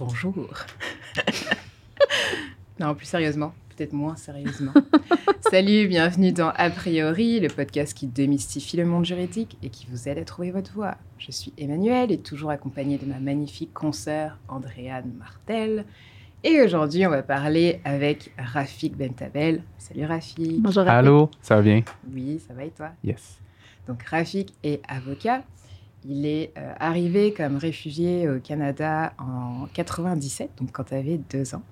Bonjour. non, plus sérieusement, peut-être moins sérieusement. Salut, bienvenue dans A priori, le podcast qui démystifie le monde juridique et qui vous aide à trouver votre voie. Je suis Emmanuel et toujours accompagnée de ma magnifique consoeur Andréane Martel. Et aujourd'hui, on va parler avec Rafik Bentabel. Salut Rafik. Bonjour Rafik. Allô, ça va bien? Oui, ça va et toi? Yes. Donc Rafik est avocat. Il est euh, arrivé comme réfugié au Canada en 97, donc quand tu avais deux ans.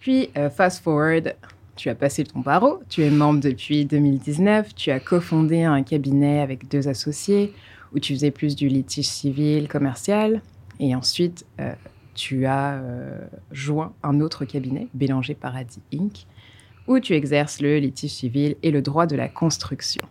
Puis, euh, fast forward, tu as passé ton barreau, tu es membre depuis 2019, tu as cofondé un cabinet avec deux associés où tu faisais plus du litige civil, commercial, et ensuite euh, tu as joint un autre cabinet, Bélanger Paradis Inc., où tu exerces le litige civil et le droit de la construction.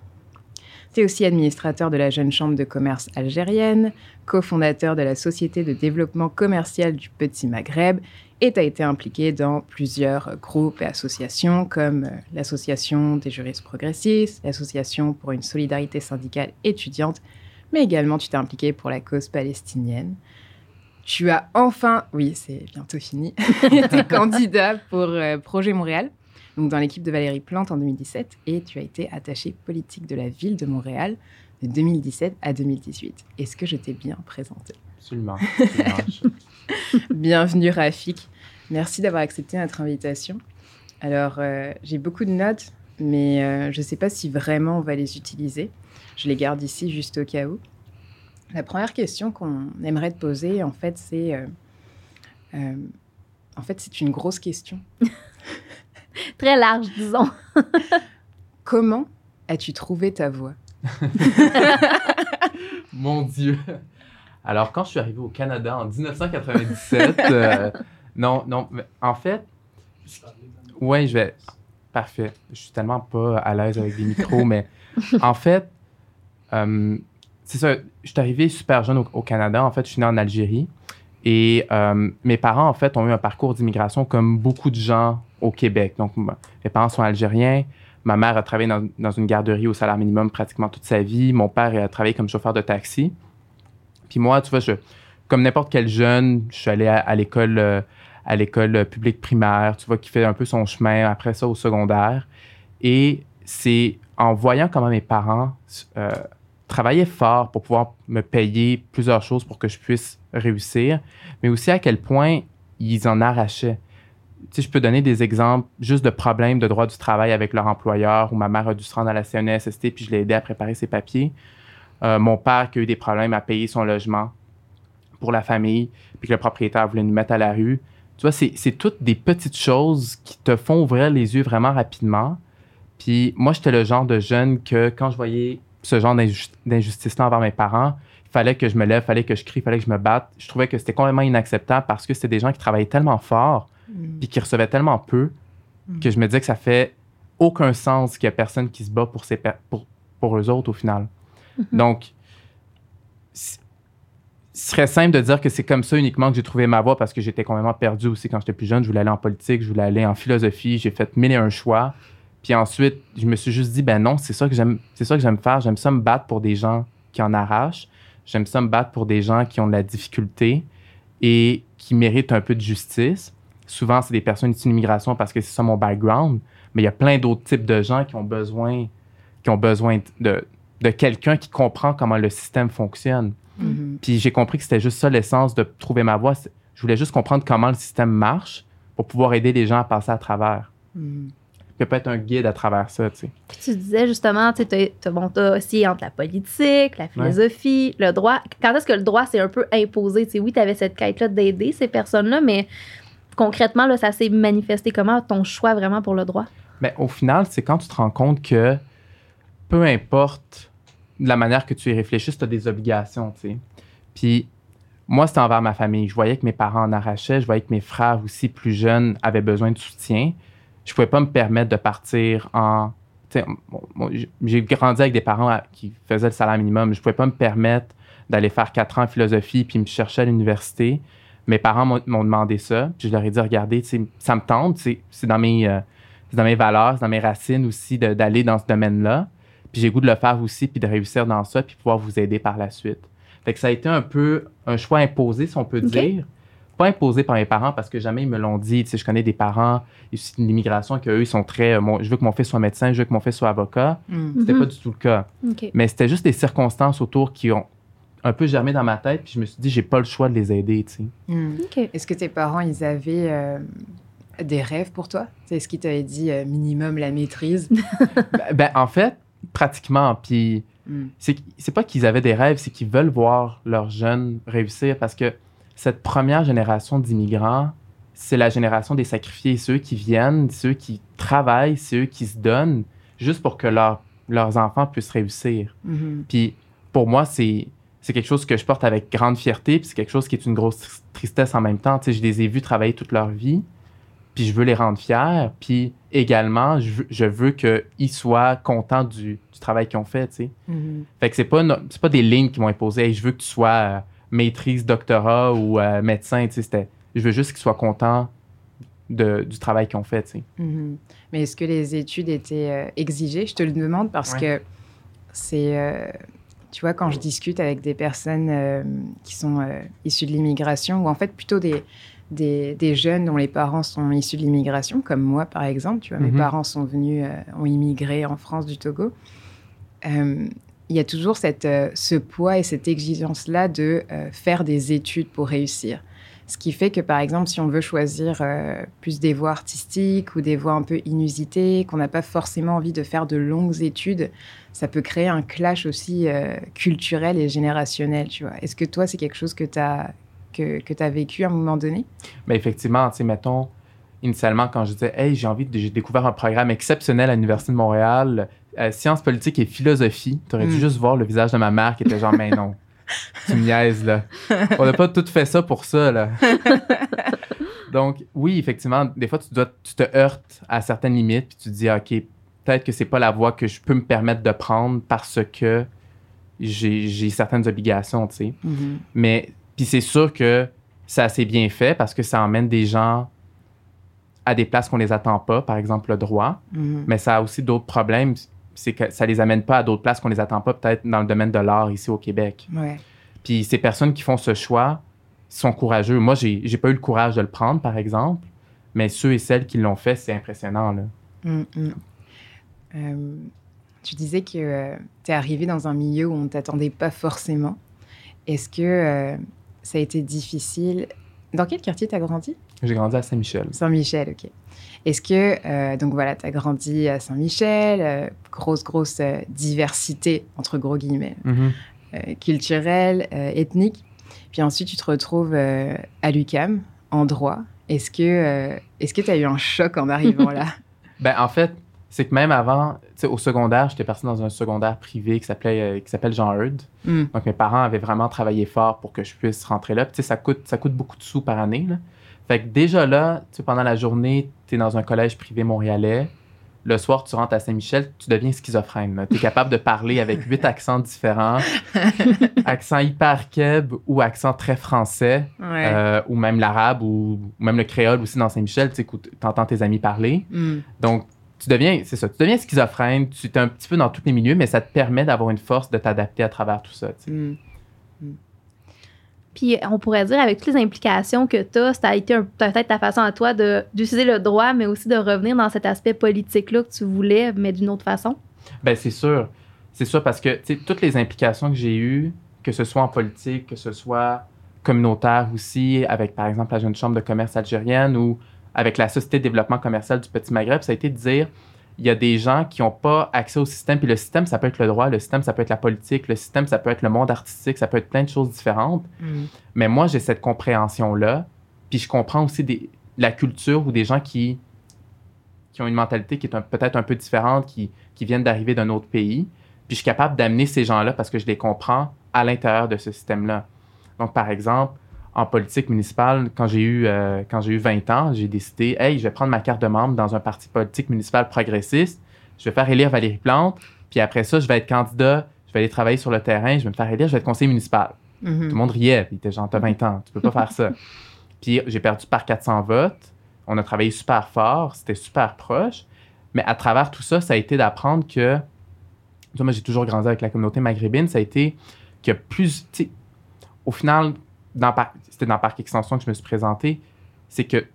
Tu es aussi administrateur de la Jeune Chambre de commerce algérienne, cofondateur de la Société de développement commercial du Petit Maghreb et tu as été impliqué dans plusieurs groupes et associations comme euh, l'Association des juristes progressistes, l'Association pour une solidarité syndicale étudiante, mais également tu t'es impliqué pour la cause palestinienne. Tu as enfin, oui, c'est bientôt fini, été candidat pour euh, Projet Montréal, donc dans l'équipe de Valérie Plante en 2017, et tu as été attaché politique de la ville de Montréal de 2017 à 2018. Est-ce que je t'ai bien présenté? Absolument. Bienvenue Rafik. Merci d'avoir accepté notre invitation. Alors, euh, j'ai beaucoup de notes, mais euh, je ne sais pas si vraiment on va les utiliser. Je les garde ici juste au cas où. La première question qu'on aimerait te poser, en fait, c'est... Euh, en fait, c'est une grosse question. Très large, disons. Comment as-tu trouvé ta voix? Mon Dieu. Alors, quand je suis arrivé au Canada en 1997, euh, non, non, mais en fait, ouais, je vais. Parfait. Je suis tellement pas à l'aise avec des micros, mais en fait, euh, c'est ça. Je suis arrivé super jeune au, au, Canada. En fait, je suis né en Algérie. Et euh, mes parents, en fait, ont eu un parcours d'immigration comme beaucoup de gens au Québec. Donc, mes parents sont algériens. Ma mère a travaillé dans, une garderie au salaire minimum pratiquement toute sa vie. Mon père a travaillé comme chauffeur de taxi. Puis moi, tu vois, je, comme n'importe quel jeune, je suis allé à, à l'école euh, à l'école publique primaire, tu vois, qui fait un peu son chemin après ça au secondaire. Et c'est en voyant comment mes parents euh, travaillaient fort pour pouvoir me payer plusieurs choses pour que je puisse réussir, mais aussi à quel point ils en arrachaient. Sais, je peux donner des exemples juste de problèmes de droit du travail avec leur employeur, où ma mère a dû se rendre à la CNESST, puis je l'ai aidé à préparer ses papiers. Euh, mon père qui a eu des problèmes à payer son logement pour la famille, puis que le propriétaire voulait nous mettre à la rue. Tu vois, c'est toutes des petites choses qui te font ouvrir les yeux vraiment rapidement. Puis moi, j'étais le genre de jeune que quand je voyais ce genre d'injustice-là envers mes parents, il fallait que je me lève, il fallait que je crie, il fallait que je me batte. Je trouvais que c'était complètement inacceptable parce que c'était des gens qui travaillaient tellement fort mm. puis qui recevaient tellement peu mm. que je me disais que ça fait aucun sens qu'il y ait personne qui se bat pour, ses, pour, pour eux autres au final. Mm -hmm. Donc, ce serait simple de dire que c'est comme ça uniquement que j'ai trouvé ma voie parce que j'étais complètement perdu aussi quand j'étais plus jeune. Je voulais aller en politique, je voulais aller en philosophie, j'ai fait mille et un choix. Puis ensuite, je me suis juste dit, ben non, c'est ça que j'aime, c'est ça que j'aime faire. J'aime ça me battre pour des gens qui en arrachent. J'aime ça me battre pour des gens qui ont de la difficulté et qui méritent un peu de justice. Souvent, c'est des personnes issues d'immigration parce que c'est ça mon background. Mais il y a plein d'autres types de gens qui ont besoin, qui ont besoin de, de quelqu'un qui comprend comment le système fonctionne. Mm -hmm. Puis j'ai compris que c'était juste ça l'essence de trouver ma voie. Je voulais juste comprendre comment le système marche pour pouvoir aider les gens à passer à travers. Mm -hmm. Puis peut être un guide à travers ça, tu sais. Puis tu disais justement, tu sais, bon, as aussi entre la politique, la philosophie, ouais. le droit. Quand est-ce que le droit s'est un peu imposé? Tu sais, oui, tu avais cette quête-là d'aider ces personnes-là, mais concrètement, là, ça s'est manifesté comment ton choix vraiment pour le droit? Mais au final, c'est quand tu te rends compte que peu importe la manière que tu y réfléchis, tu as des obligations, tu. Puis moi, c'était envers ma famille. Je voyais que mes parents en arrachaient, je voyais que mes frères aussi plus jeunes avaient besoin de soutien. Je pouvais pas me permettre de partir en... J'ai grandi avec des parents qui faisaient le salaire minimum. Je pouvais pas me permettre d'aller faire quatre ans en philosophie puis me chercher à l'université. Mes parents m'ont demandé ça. Puis je leur ai dit, regardez, ça me tente. C'est dans, mes, euh, dans mes valeurs, c'est dans mes racines aussi d'aller dans ce domaine-là. Puis j'ai goût de le faire aussi, puis de réussir dans ça, puis pouvoir vous aider par la suite. Fait que ça a été un peu un choix imposé, si on peut okay. dire. pas imposé par mes parents parce que jamais ils me l'ont dit. Tu sais, je connais des parents issus de l'immigration que eux ils sont très. euh, mon- je veux que mon fils soit médecin, je veux que mon fils soit avocat. Mm. C'était Mhm. pas du tout le cas. Mais c'était juste des circonstances autour qui ont un peu germé dans ma tête. Puis je me suis dit, j'ai pas le choix de les aider. Tu sais. Mm. OK. Est-ce que tes parents, ils avaient euh, des rêves pour toi? Est-ce qu'ils t'avaient dit euh, minimum la maîtrise? Ben, ben, en fait, pratiquement. Puis Mm. c'est c'est pas qu'ils avaient des rêves, c'est qu'ils veulent voir leurs jeunes réussir parce que cette première génération d'immigrants, c'est la génération des sacrifiés, ceux qui viennent, ceux qui travaillent, ceux qui se donnent juste pour que leur- leurs enfants puissent réussir. Mhm. Puis pour moi, c'est c'est quelque chose que je porte avec grande fierté, puis c'est quelque chose qui est une grosse tr- tristesse en même temps. Tu sais, je les ai vus travailler toute leur vie, puis je veux les rendre fiers, puis également, je veux, je veux qu'ils soient contents du, du travail qu'ils ont fait, tu sais. Mhm. Fait que c'est pas, pas des lignes qui m'ont imposé, Hey, je veux que tu sois euh, maîtrise, doctorat ou euh, médecin, tu sais. c'était- Je veux juste qu'ils soient contents de- du travail qu'ils ont fait, tu sais. Mhm. Mais est-ce que les études étaient euh, exigées? Je te le demande parce Ouais. que c'est, euh, tu vois, quand je discute avec des personnes euh, qui sont euh, issues de l'immigration, ou en fait plutôt des, des, des jeunes dont les parents sont issus de l'immigration, comme moi par exemple, tu vois, mes Mhm. parents sont venus, euh, ont immigré en France du Togo. Il y a toujours cette, ce poids et cette exigence-là de faire des études pour réussir. Ce qui fait que, par exemple, si on veut choisir euh, plus des voies artistiques ou des voies un peu inusitées, qu'on n'a pas forcément envie de faire de longues études, ça peut créer un clash aussi euh, culturel et générationnel, tu vois. Est-ce que toi, c'est quelque chose que tu as, que, que as vécu à un moment donné? Mais effectivement, tu sais, mettons, initialement, quand je disais, hey, j'ai envie de, j'ai découvert un programme exceptionnel à l'Université de Montréal, euh, sciences politiques et philosophie, t'aurais dû Mm. juste voir le visage de ma mère qui était genre, mais non, tu me niaises, là. On n'a pas tout fait ça pour ça, là. Donc, oui, effectivement, des fois, tu, dois, tu te heurtes à certaines limites, puis tu te dis, OK, peut-être que c'est pas la voie que je peux me permettre de prendre parce que j'ai certaines obligations, tu sais. Mais puis c'est sûr que ça s'est bien fait parce que ça emmène des gens à des places qu'on les attend pas, par exemple le droit. Mhm. Mais ça a aussi d'autres problèmes, c'est que ça les amène pas à d'autres places qu'on les attend pas, peut-être dans le domaine de l'art ici au Québec. Ouais. Puis ces personnes qui font ce choix sont courageux. Moi, j'ai j'ai pas eu le courage de le prendre, par exemple, mais ceux et celles qui l'ont fait, c'est impressionnant. Là. Mm, mm. Euh, tu disais que tu es arrivé dans un milieu où on ne t'attendait pas forcément. Est-ce que euh, ça a été difficile? Dans quel quartier tu as grandi? J'ai grandi à Saint-Michel. Saint-Michel, ok. Est-ce que, euh, donc voilà, tu as grandi à Saint-Michel, euh, grosse, grosse euh, diversité, entre gros guillemets, Mhm. culturelle, ethnique. Puis ensuite, tu te retrouves à l'UCAM, en droit. Est-ce que est-ce que tu as eu un choc en arrivant là? Ben, en fait, c'est que même avant, tu sais, au secondaire, j'étais parti dans un secondaire privé qui s'appelait qui s'appelle Jean Heard. Mm. Donc, mes parents avaient vraiment travaillé fort pour que je puisse rentrer là. Puis, tu sais, ça coûte, ça coûte beaucoup de sous par année. Là. Fait que déjà là, tu sais, pendant la journée, tu es dans un collège privé montréalais. Le soir, tu rentres à Saint-Michel, tu deviens schizophrène. Tu es capable de parler avec huit accents différents, accent hyper keb ou accent très français, Ouais. euh, ou même l'arabe ou, ou même le créole aussi dans Saint-Michel. Tu entends tes amis parler. Mm. Donc, tu deviens, c'est ça, tu deviens schizophrène, tu es un petit peu dans tous les milieux, mais ça te permet d'avoir une force de t'adapter à travers tout ça. tu sais. Mm. Puis on pourrait dire, avec toutes les implications que tu as, ça a été peut-être ta façon à toi d'utiliser le droit, mais aussi de revenir dans cet aspect politique-là que tu voulais, mais d'une autre façon. Ben, c'est sûr. C'est sûr parce que, toutes les implications que j'ai eues, que ce soit en politique, que ce soit communautaire aussi, avec par exemple la Jeune Chambre de commerce algérienne ou avec la Société de développement commercial du Petit Maghreb, ça a été de dire il y a des gens qui n'ont pas accès au système. Puis le système, ça peut être le droit, le système, ça peut être la politique, le système, ça peut être le monde artistique, ça peut être plein de choses différentes. Mm. Mais moi, j'ai cette compréhension-là. Puis je comprends aussi des, la culture ou des gens qui, qui ont une mentalité qui est peut-être un peu différente, qui, qui viennent d'arriver d'un autre pays. Puis je suis capable d'amener ces gens-là parce que je les comprends à l'intérieur de ce système-là. Donc, par exemple, en politique municipale, quand j'ai eu, euh, quand j'ai eu 20 ans, j'ai décidé, hey, je vais prendre ma carte de membre dans un parti politique municipal progressiste. Je vais faire élire Valérie Plante. Puis après ça, je vais être candidat. Je vais aller travailler sur le terrain. Je vais me faire élire. Je vais être conseiller municipal. Mhm. Tout le monde riait. Puis il était genre, t'as 20 ans, tu peux pas faire ça. Puis j'ai perdu par 400 votes. On a travaillé super fort. C'était super proche. Mais à travers tout ça, ça a été d'apprendre que. Tu vois, moi, j'ai toujours grandi avec la communauté maghrébine. Ça a été que plus. Au final, dans, c'était dans Parc Extension que je me suis présenté, c'est que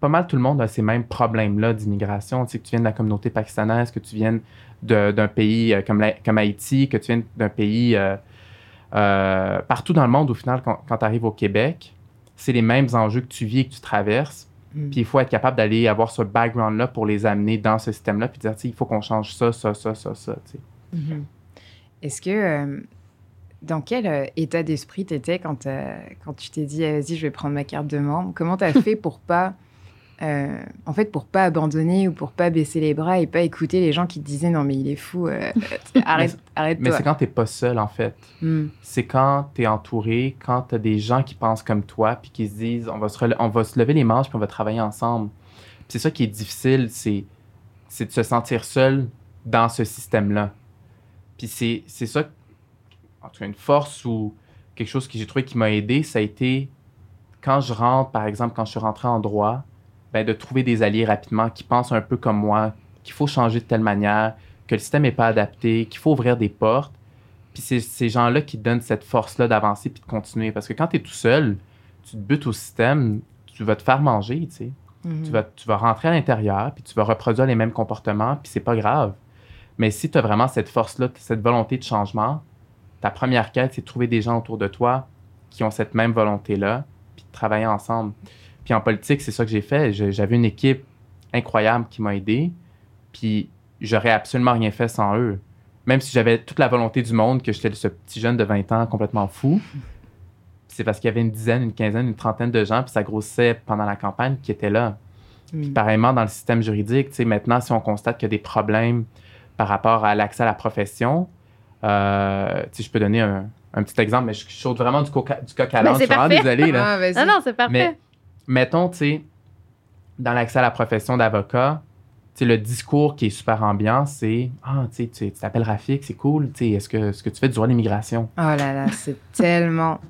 pas mal tout le monde a ces mêmes problèmes-là d'immigration. Tu sais, que tu viennes de la communauté pakistanaise, que tu viennes d'un pays euh, comme, la- comme Haïti, que tu viennes d'un pays euh, euh, partout dans le monde, au final, quand, quand tu arrives au Québec, c'est les mêmes enjeux que tu vis et que tu traverses. Mm. Puis il faut être capable d'aller avoir ce background-là pour les amener dans ce système-là, puis dire, tu sais, il faut qu'on change ça, ça, ça, ça, ça. tu sais. Mhm. Est-ce que. euh, dans quel euh, état d'esprit tu étais quand, t'as- quand tu t'es dit, vas-y, je vais prendre ma carte de membre? Comment tu as fait pour pas. euh, en fait, pour pas abandonner ou pour pas baisser les bras et pas écouter les gens qui te disaient non, mais il est fou, euh, arrête, Mais arrête-toi. c'est quand tu n'es pas seul, en fait. Mm. c'est quand tu es entouré, quand tu as des gens qui pensent comme toi, puis qui se disent on va se, on va se lever les manches, puis on va travailler ensemble. C'est ça qui est difficile, c'est, c'est de se sentir seul dans ce système-là. Puis c'est, c'est ça, en tout cas, une force ou quelque chose que j'ai trouvé qui m'a aidé, ça a été quand je rentre, par exemple, quand je suis rentré en droit, ben, de trouver des alliés rapidement qui pensent un peu comme moi, qu'il faut changer de telle manière, que le système n'est pas adapté, qu'il faut ouvrir des portes. Puis c'est ces gens-là qui te donnent cette force-là d'avancer puis de continuer. Parce que quand tu es tout seul, tu te butes au système, tu vas te faire manger, tu sais. Mhm. Tu, vas, tu vas rentrer à l'intérieur, puis tu vas reproduire les mêmes comportements, puis c'est pas grave. Mais si tu as vraiment cette force-là, cette volonté de changement, ta première quête, c'est de trouver des gens autour de toi qui ont cette même volonté-là, puis de travailler ensemble. Puis en politique, c'est ça que j'ai fait. J'avais une équipe incroyable qui m'a aidé, puis j'aurais absolument rien fait sans eux. Même si j'avais toute la volonté du monde, que j'étais ce petit jeune de 20 ans complètement fou, c'est parce qu'il y avait une dizaine, une quinzaine, une trentaine de gens, puis ça grossissait pendant la campagne qui étaient là. Mm. Pareillement, dans le système juridique, tu sais, maintenant, si on constate qu'il y a des problèmes par rapport à l'accès à la profession, euh, je peux donner un, un petit exemple, mais je saute vraiment du, coca- du coq à Ben, l'âne. Je suis vraiment désolé. Là. Ah. Non, non, c'est parfait. Mais mettons, tu sais, dans l'accès à la profession d'avocat, le discours qui est super ambiant, c'est Ah, tu sais, tu t'appelles Rafik, c'est cool. Tu sais, est-ce que, que tu fais du droit de l'immigration? Oh là là, c'est tellement.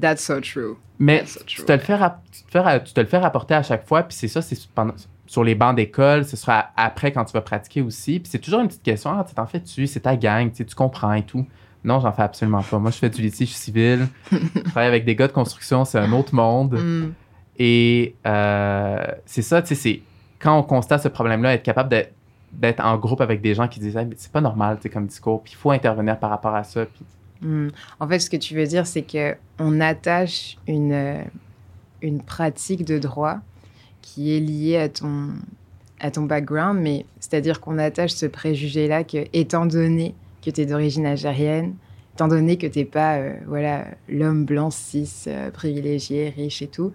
That's so true. Mais tu te, le fais rap- tu, te fais ra- tu te le fais rapporter à chaque fois, puis c'est ça, c'est pendant- sur les bancs d'école, ce sera après quand tu vas pratiquer aussi. Puis c'est toujours une petite question Ah, t'en fais-tu? C'est ta gang, tu comprends et tout. Non, j'en fais absolument pas. Moi, je fais du litige civil. je travaille avec des gars de construction, c'est un autre monde. Mm. Et euh, c'est ça, tu sais, c'est quand on constate ce problème-là, être capable d'être d'être en groupe avec des gens qui disent Hey, mais c'est pas normal, tu sais, comme discours, puis il faut intervenir par rapport à ça. Puis Mm. En fait, ce que tu veux dire, c'est que on attache une, euh, une pratique de droit qui est liée à ton, à ton background, mais c'est-à-dire qu'on attache ce préjugé-là que, étant donné que tu es d'origine algérienne, étant donné que tu n'es pas euh, voilà, l'homme blanc, cis, euh, privilégié, riche et tout,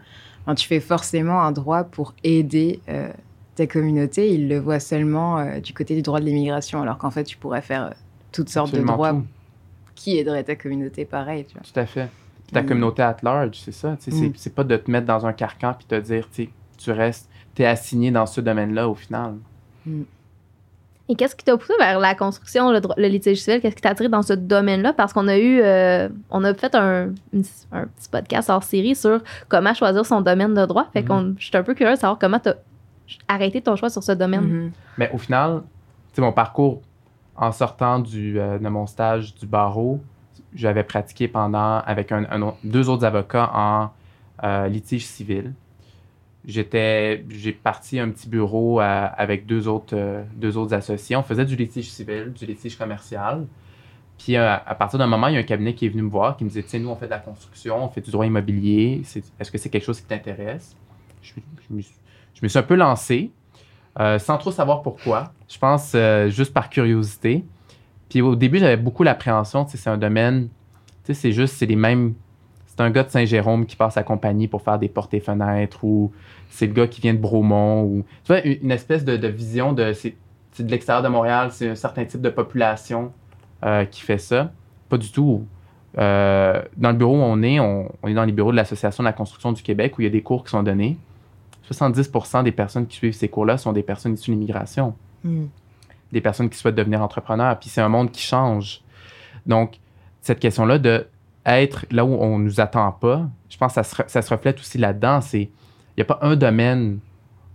ben, tu fais forcément un droit pour aider euh, ta communauté. Ils le voient seulement du côté du droit de l'immigration, alors qu'en fait, tu pourrais faire toutes sortes absolument de droits tout. qui aiderait ta communauté pareil, tu vois. Tout à fait. Ta Mm. communauté at large, c'est ça. C'est Mm. c'est pas de te mettre dans un carcan puis te dire, tu tu restes, t'es assigné dans ce domaine-là au final. Et qu'est-ce qui t'a poussé vers la construction, le, litige civil? Qu'est-ce qui t'a attiré dans ce domaine-là? Parce qu'on a eu, euh, on a fait un, une- un petit podcast hors série sur comment choisir son domaine de droit. Fait Mhm. qu'on, je suis un peu curieuse de savoir comment t'as arrêté ton choix sur ce domaine. Mhm. Mais au final, tu mon parcours en sortant du, euh, de mon stage du barreau, j'avais pratiqué pendant, avec un, un autre- deux autres avocats en euh, litige civil. J'étais, j'ai parti un petit bureau euh, avec deux autres, euh, deux autres associés. On faisait du litige civil, du litige commercial. Puis euh, à partir d'un moment, il y a un cabinet qui est venu me voir, qui me disait, sais, nous, on fait de la construction, on fait du droit immobilier. Est-ce que c'est quelque chose qui t'intéresse? Je, je me suis- un peu lancé, sans trop savoir pourquoi. Je pense juste par curiosité. Puis au début, j'avais beaucoup l'appréhension. C'est un domaine, c'est juste, c'est les mêmes. C'est un gars de Saint-Jérôme qui passe à compagnie pour faire des portes et fenêtres, ou c'est le gars qui vient de Bromont, ou tu vois, une, espèce de, de vision de. C'est de l'extérieur de Montréal, c'est un certain type de population euh, qui fait ça. Pas du tout. Euh, dans le bureau où on est, on, on est dans les bureaux de l'Association de la construction du Québec où il y a des cours qui sont donnés. 70% des personnes qui suivent ces cours-là sont des personnes issues de l'immigration Mhm. des personnes qui souhaitent devenir entrepreneurs. Puis c'est un monde qui change. Donc, cette question-là de être là où on nous attend pas, je pense que ça se, re- ça se reflète aussi là-dedans. Il n'y a pas un domaine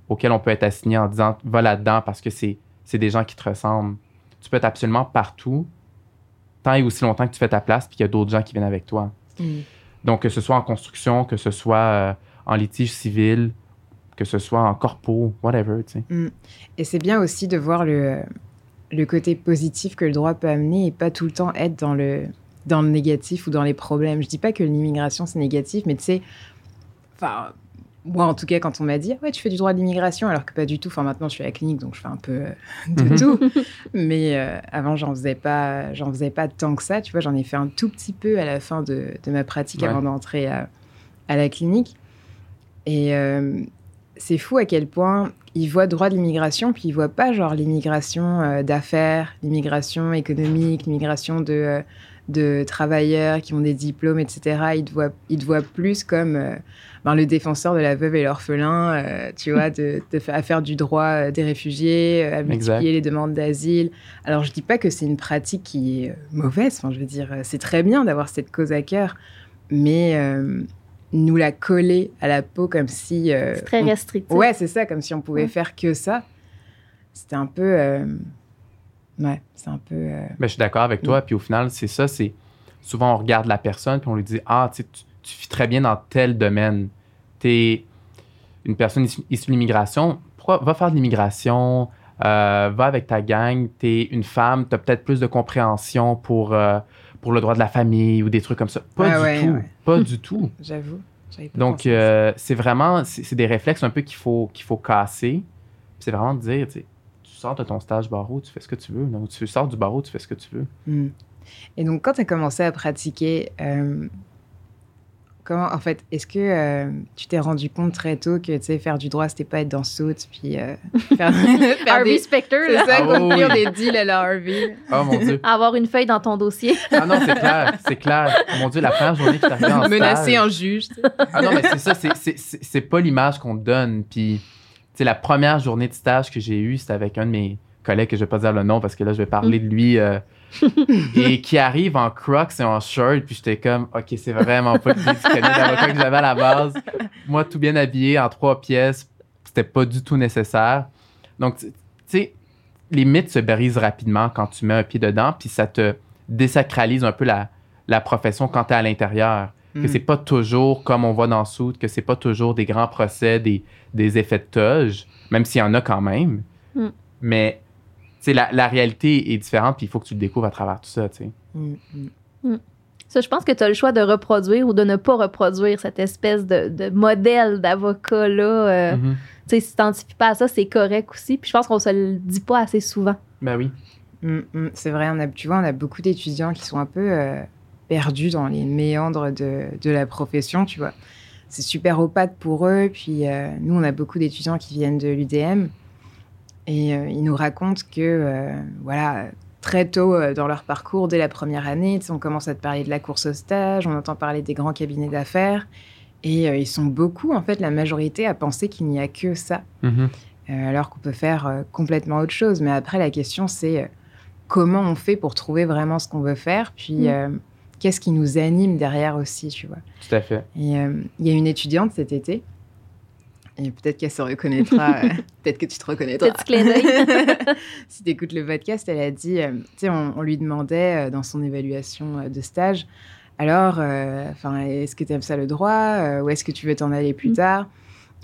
auquel on peut être assigné en disant va là-dedans parce que c'est des gens qui te ressemblent. Tu peux être absolument partout, tant et aussi longtemps que tu fais ta place, puis qu'il y a d'autres gens qui viennent avec toi. Mhm. Donc, que ce soit en construction, que ce soit euh, en litige civil, que ce soit en corpo, whatever, tu sais. Mm. Et c'est bien aussi de voir le, le côté positif que le droit peut amener et pas tout le temps être dans le, dans le négatif ou dans les problèmes. Je dis pas que l'immigration c'est négatif, mais tu sais, enfin, moi en tout cas, quand on m'a dit, ouais, tu fais du droit de l'immigration, alors que pas du tout. Enfin, maintenant je suis à la clinique, donc je fais un peu euh, de Mhm. tout. Mais euh, avant, j'en faisais pas, j'en faisais pas tant que ça. Tu vois, j'en ai fait un tout petit peu à la fin de, de ma pratique Ouais. avant d'entrer à, à la clinique. Et euh, c'est fou à quel point ils voient droit de l'immigration, puis ils voient pas genre l'immigration d'affaires, l'immigration économique, l'immigration de, de travailleurs qui ont des diplômes, etc. Ils te voient, ils te voient plus comme euh, ben, le défenseur de la veuve et l'orphelin, euh, tu vois, de, à faire du droit euh, des réfugiés, euh, à multiplier Exact. les demandes d'asile. Alors je dis pas que c'est une pratique qui est mauvaise, enfin je veux dire, c'est très bien d'avoir cette cause à cœur, mais euh, nous la coller à la peau comme si... euh, C'est très on restrictif. Ouais, c'est ça, comme si on pouvait Ouais. faire que ça. C'était un peu. Ouais, c'est un peu. euh, Ben, je suis d'accord avec toi. Puis au final, c'est ça. C'est souvent on regarde la personne puis on lui dit ah tu tu très bien dans tel domaine. T'es une personne issue issue de l'immigration. Pourquoi va faire de l'immigration euh, Va avec ta gang. T'es une femme. T'as peut-être plus de compréhension pour euh, pour le droit de la famille ou des trucs comme ça. Pas Ouais, du ouais, tout. ouais. Pas du tout. J'avoue. Donc, euh, c'est vraiment, c'est des réflexes un peu qu'il faut, qu'il faut casser. C'est vraiment de dire, tu sais, sors de ton stage barreau, tu fais ce que tu veux. Non, tu sors du barreau, tu fais ce que tu veux. Hmm. Et donc, quand tu as commencé à pratiquer, euh, comment, en fait, est-ce que euh, tu t'es rendu compte très tôt que, tu sais, faire du droit, c'était pas être dans Suits, puis euh, faire, faire Harvey des... Specter, C'est là. ça, Ah oui, conclure oui. des deals à la Harvey. Oh mon Dieu. Avoir une feuille dans ton dossier. Ah non, c'est clair, c'est clair. Oh mon Dieu, la première journée que arrivé en Menacer stage. un juge. Ah non, mais c'est ça, c'est- c'est- c'est c'est pas l'image qu'on te donne. Puis, sais, la première journée de stage que j'ai eue, c'était avec un de mes collègues, que je vais pas dire le nom parce que là, je vais parler de lui, euh, et qui arrive en crocs et en shirt. Puis j'étais comme, OK, c'est vraiment pas cabinet d'avocat que j'avais à la base. Moi, tout bien habillé en trois pièces, c'était pas du tout nécessaire. Donc, tu tu sais, les mythes se brisent rapidement quand tu mets un pied dedans, puis ça te désacralise un peu la, la profession quand tu es à l'intérieur que Hmm. c'est pas toujours comme on voit dans Soud, que c'est pas toujours des grands procès, des, des effets de toge, même s'il y en a quand même. Mm. Mais la, la réalité est différente, puis il faut que tu le découvres à travers tout ça. tu sais. Hmm, hmm. Ça, je pense que tu as le choix de reproduire ou de ne pas reproduire cette espèce de, de modèle d'avocat-là. euh, Mhm. Tu sais, si tu t'identifies pas à ça, c'est correct aussi. Puis je pense qu'on se le dit pas assez souvent. Ben oui. Mm, mm, c'est vrai, on a, tu vois, on a beaucoup d'étudiants qui sont un peu euh, perdus dans les méandres de, de la profession, tu vois. C'est super opaque pour eux. Puis euh, nous, on a beaucoup d'étudiants qui viennent de l'UDM et euh, ils nous racontent que, euh, voilà, très tôt euh, dans leur parcours, dès la première année, on commence à te parler de la course au stage, on entend parler des grands cabinets d'affaires. Et euh, ils sont beaucoup, en fait, la majorité, à penser qu'il n'y a que ça Mhm. euh, alors qu'on peut faire euh, complètement autre chose. Mais après, la question, c'est euh, comment on fait pour trouver vraiment ce qu'on veut faire, puis Mm. Qu'est-ce qui nous anime derrière aussi, tu vois. Tout à fait. Et euh, il y a une étudiante cet été, et peut-être qu'elle se reconnaîtra, euh, peut-être que tu te reconnaîtras. D'œil. si tu écoutes le podcast, elle a dit, euh, tu sais, on, on lui demandait euh, dans son évaluation euh, de stage, alors, euh, enfin, est-ce que tu aimes ça le droit euh, ou est-ce que tu veux t'en aller plus Mm. tard?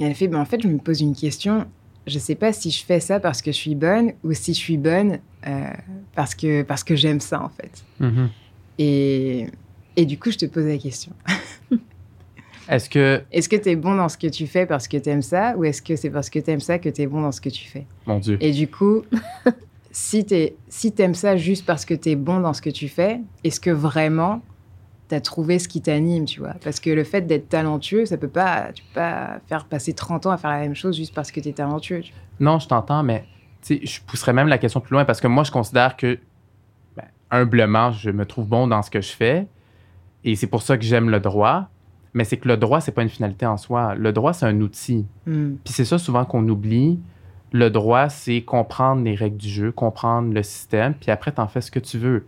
Et elle fait, ben, en fait, je me pose une question. Je sais pas si je fais ça parce que je suis bonne ou si je suis bonne euh, parce que, parce que j'aime ça, en fait. Mhm. Et, et du coup, je te pose la question. Est-ce que, Est-ce que tu es bon dans ce que tu fais parce que tu aimes ça ou est-ce que c'est parce que tu aimes ça que tu es bon dans ce que tu fais? Mon Dieu, Et du coup, si tu si aimes ça juste parce que tu es bon dans ce que tu fais, est-ce que vraiment tu as trouvé ce qui t'anime, tu vois? Parce que le fait d'être talentueux, ça peut pas, tu peux pas faire passer 30 ans à faire la même chose juste parce que tu es talentueux. tu non, je t'entends, mais tu sais, je pousserais même la question plus loin parce que moi, je considère que, humblement, je me trouve bon dans ce que je fais et c'est pour ça que j'aime le droit. Mais c'est que le droit, c'est pas une finalité en soi. Le droit, c'est un outil. Hmm. Puis c'est ça souvent qu'on oublie. Le droit, c'est comprendre les règles du jeu, comprendre le système, puis après, t'en fais ce que tu veux.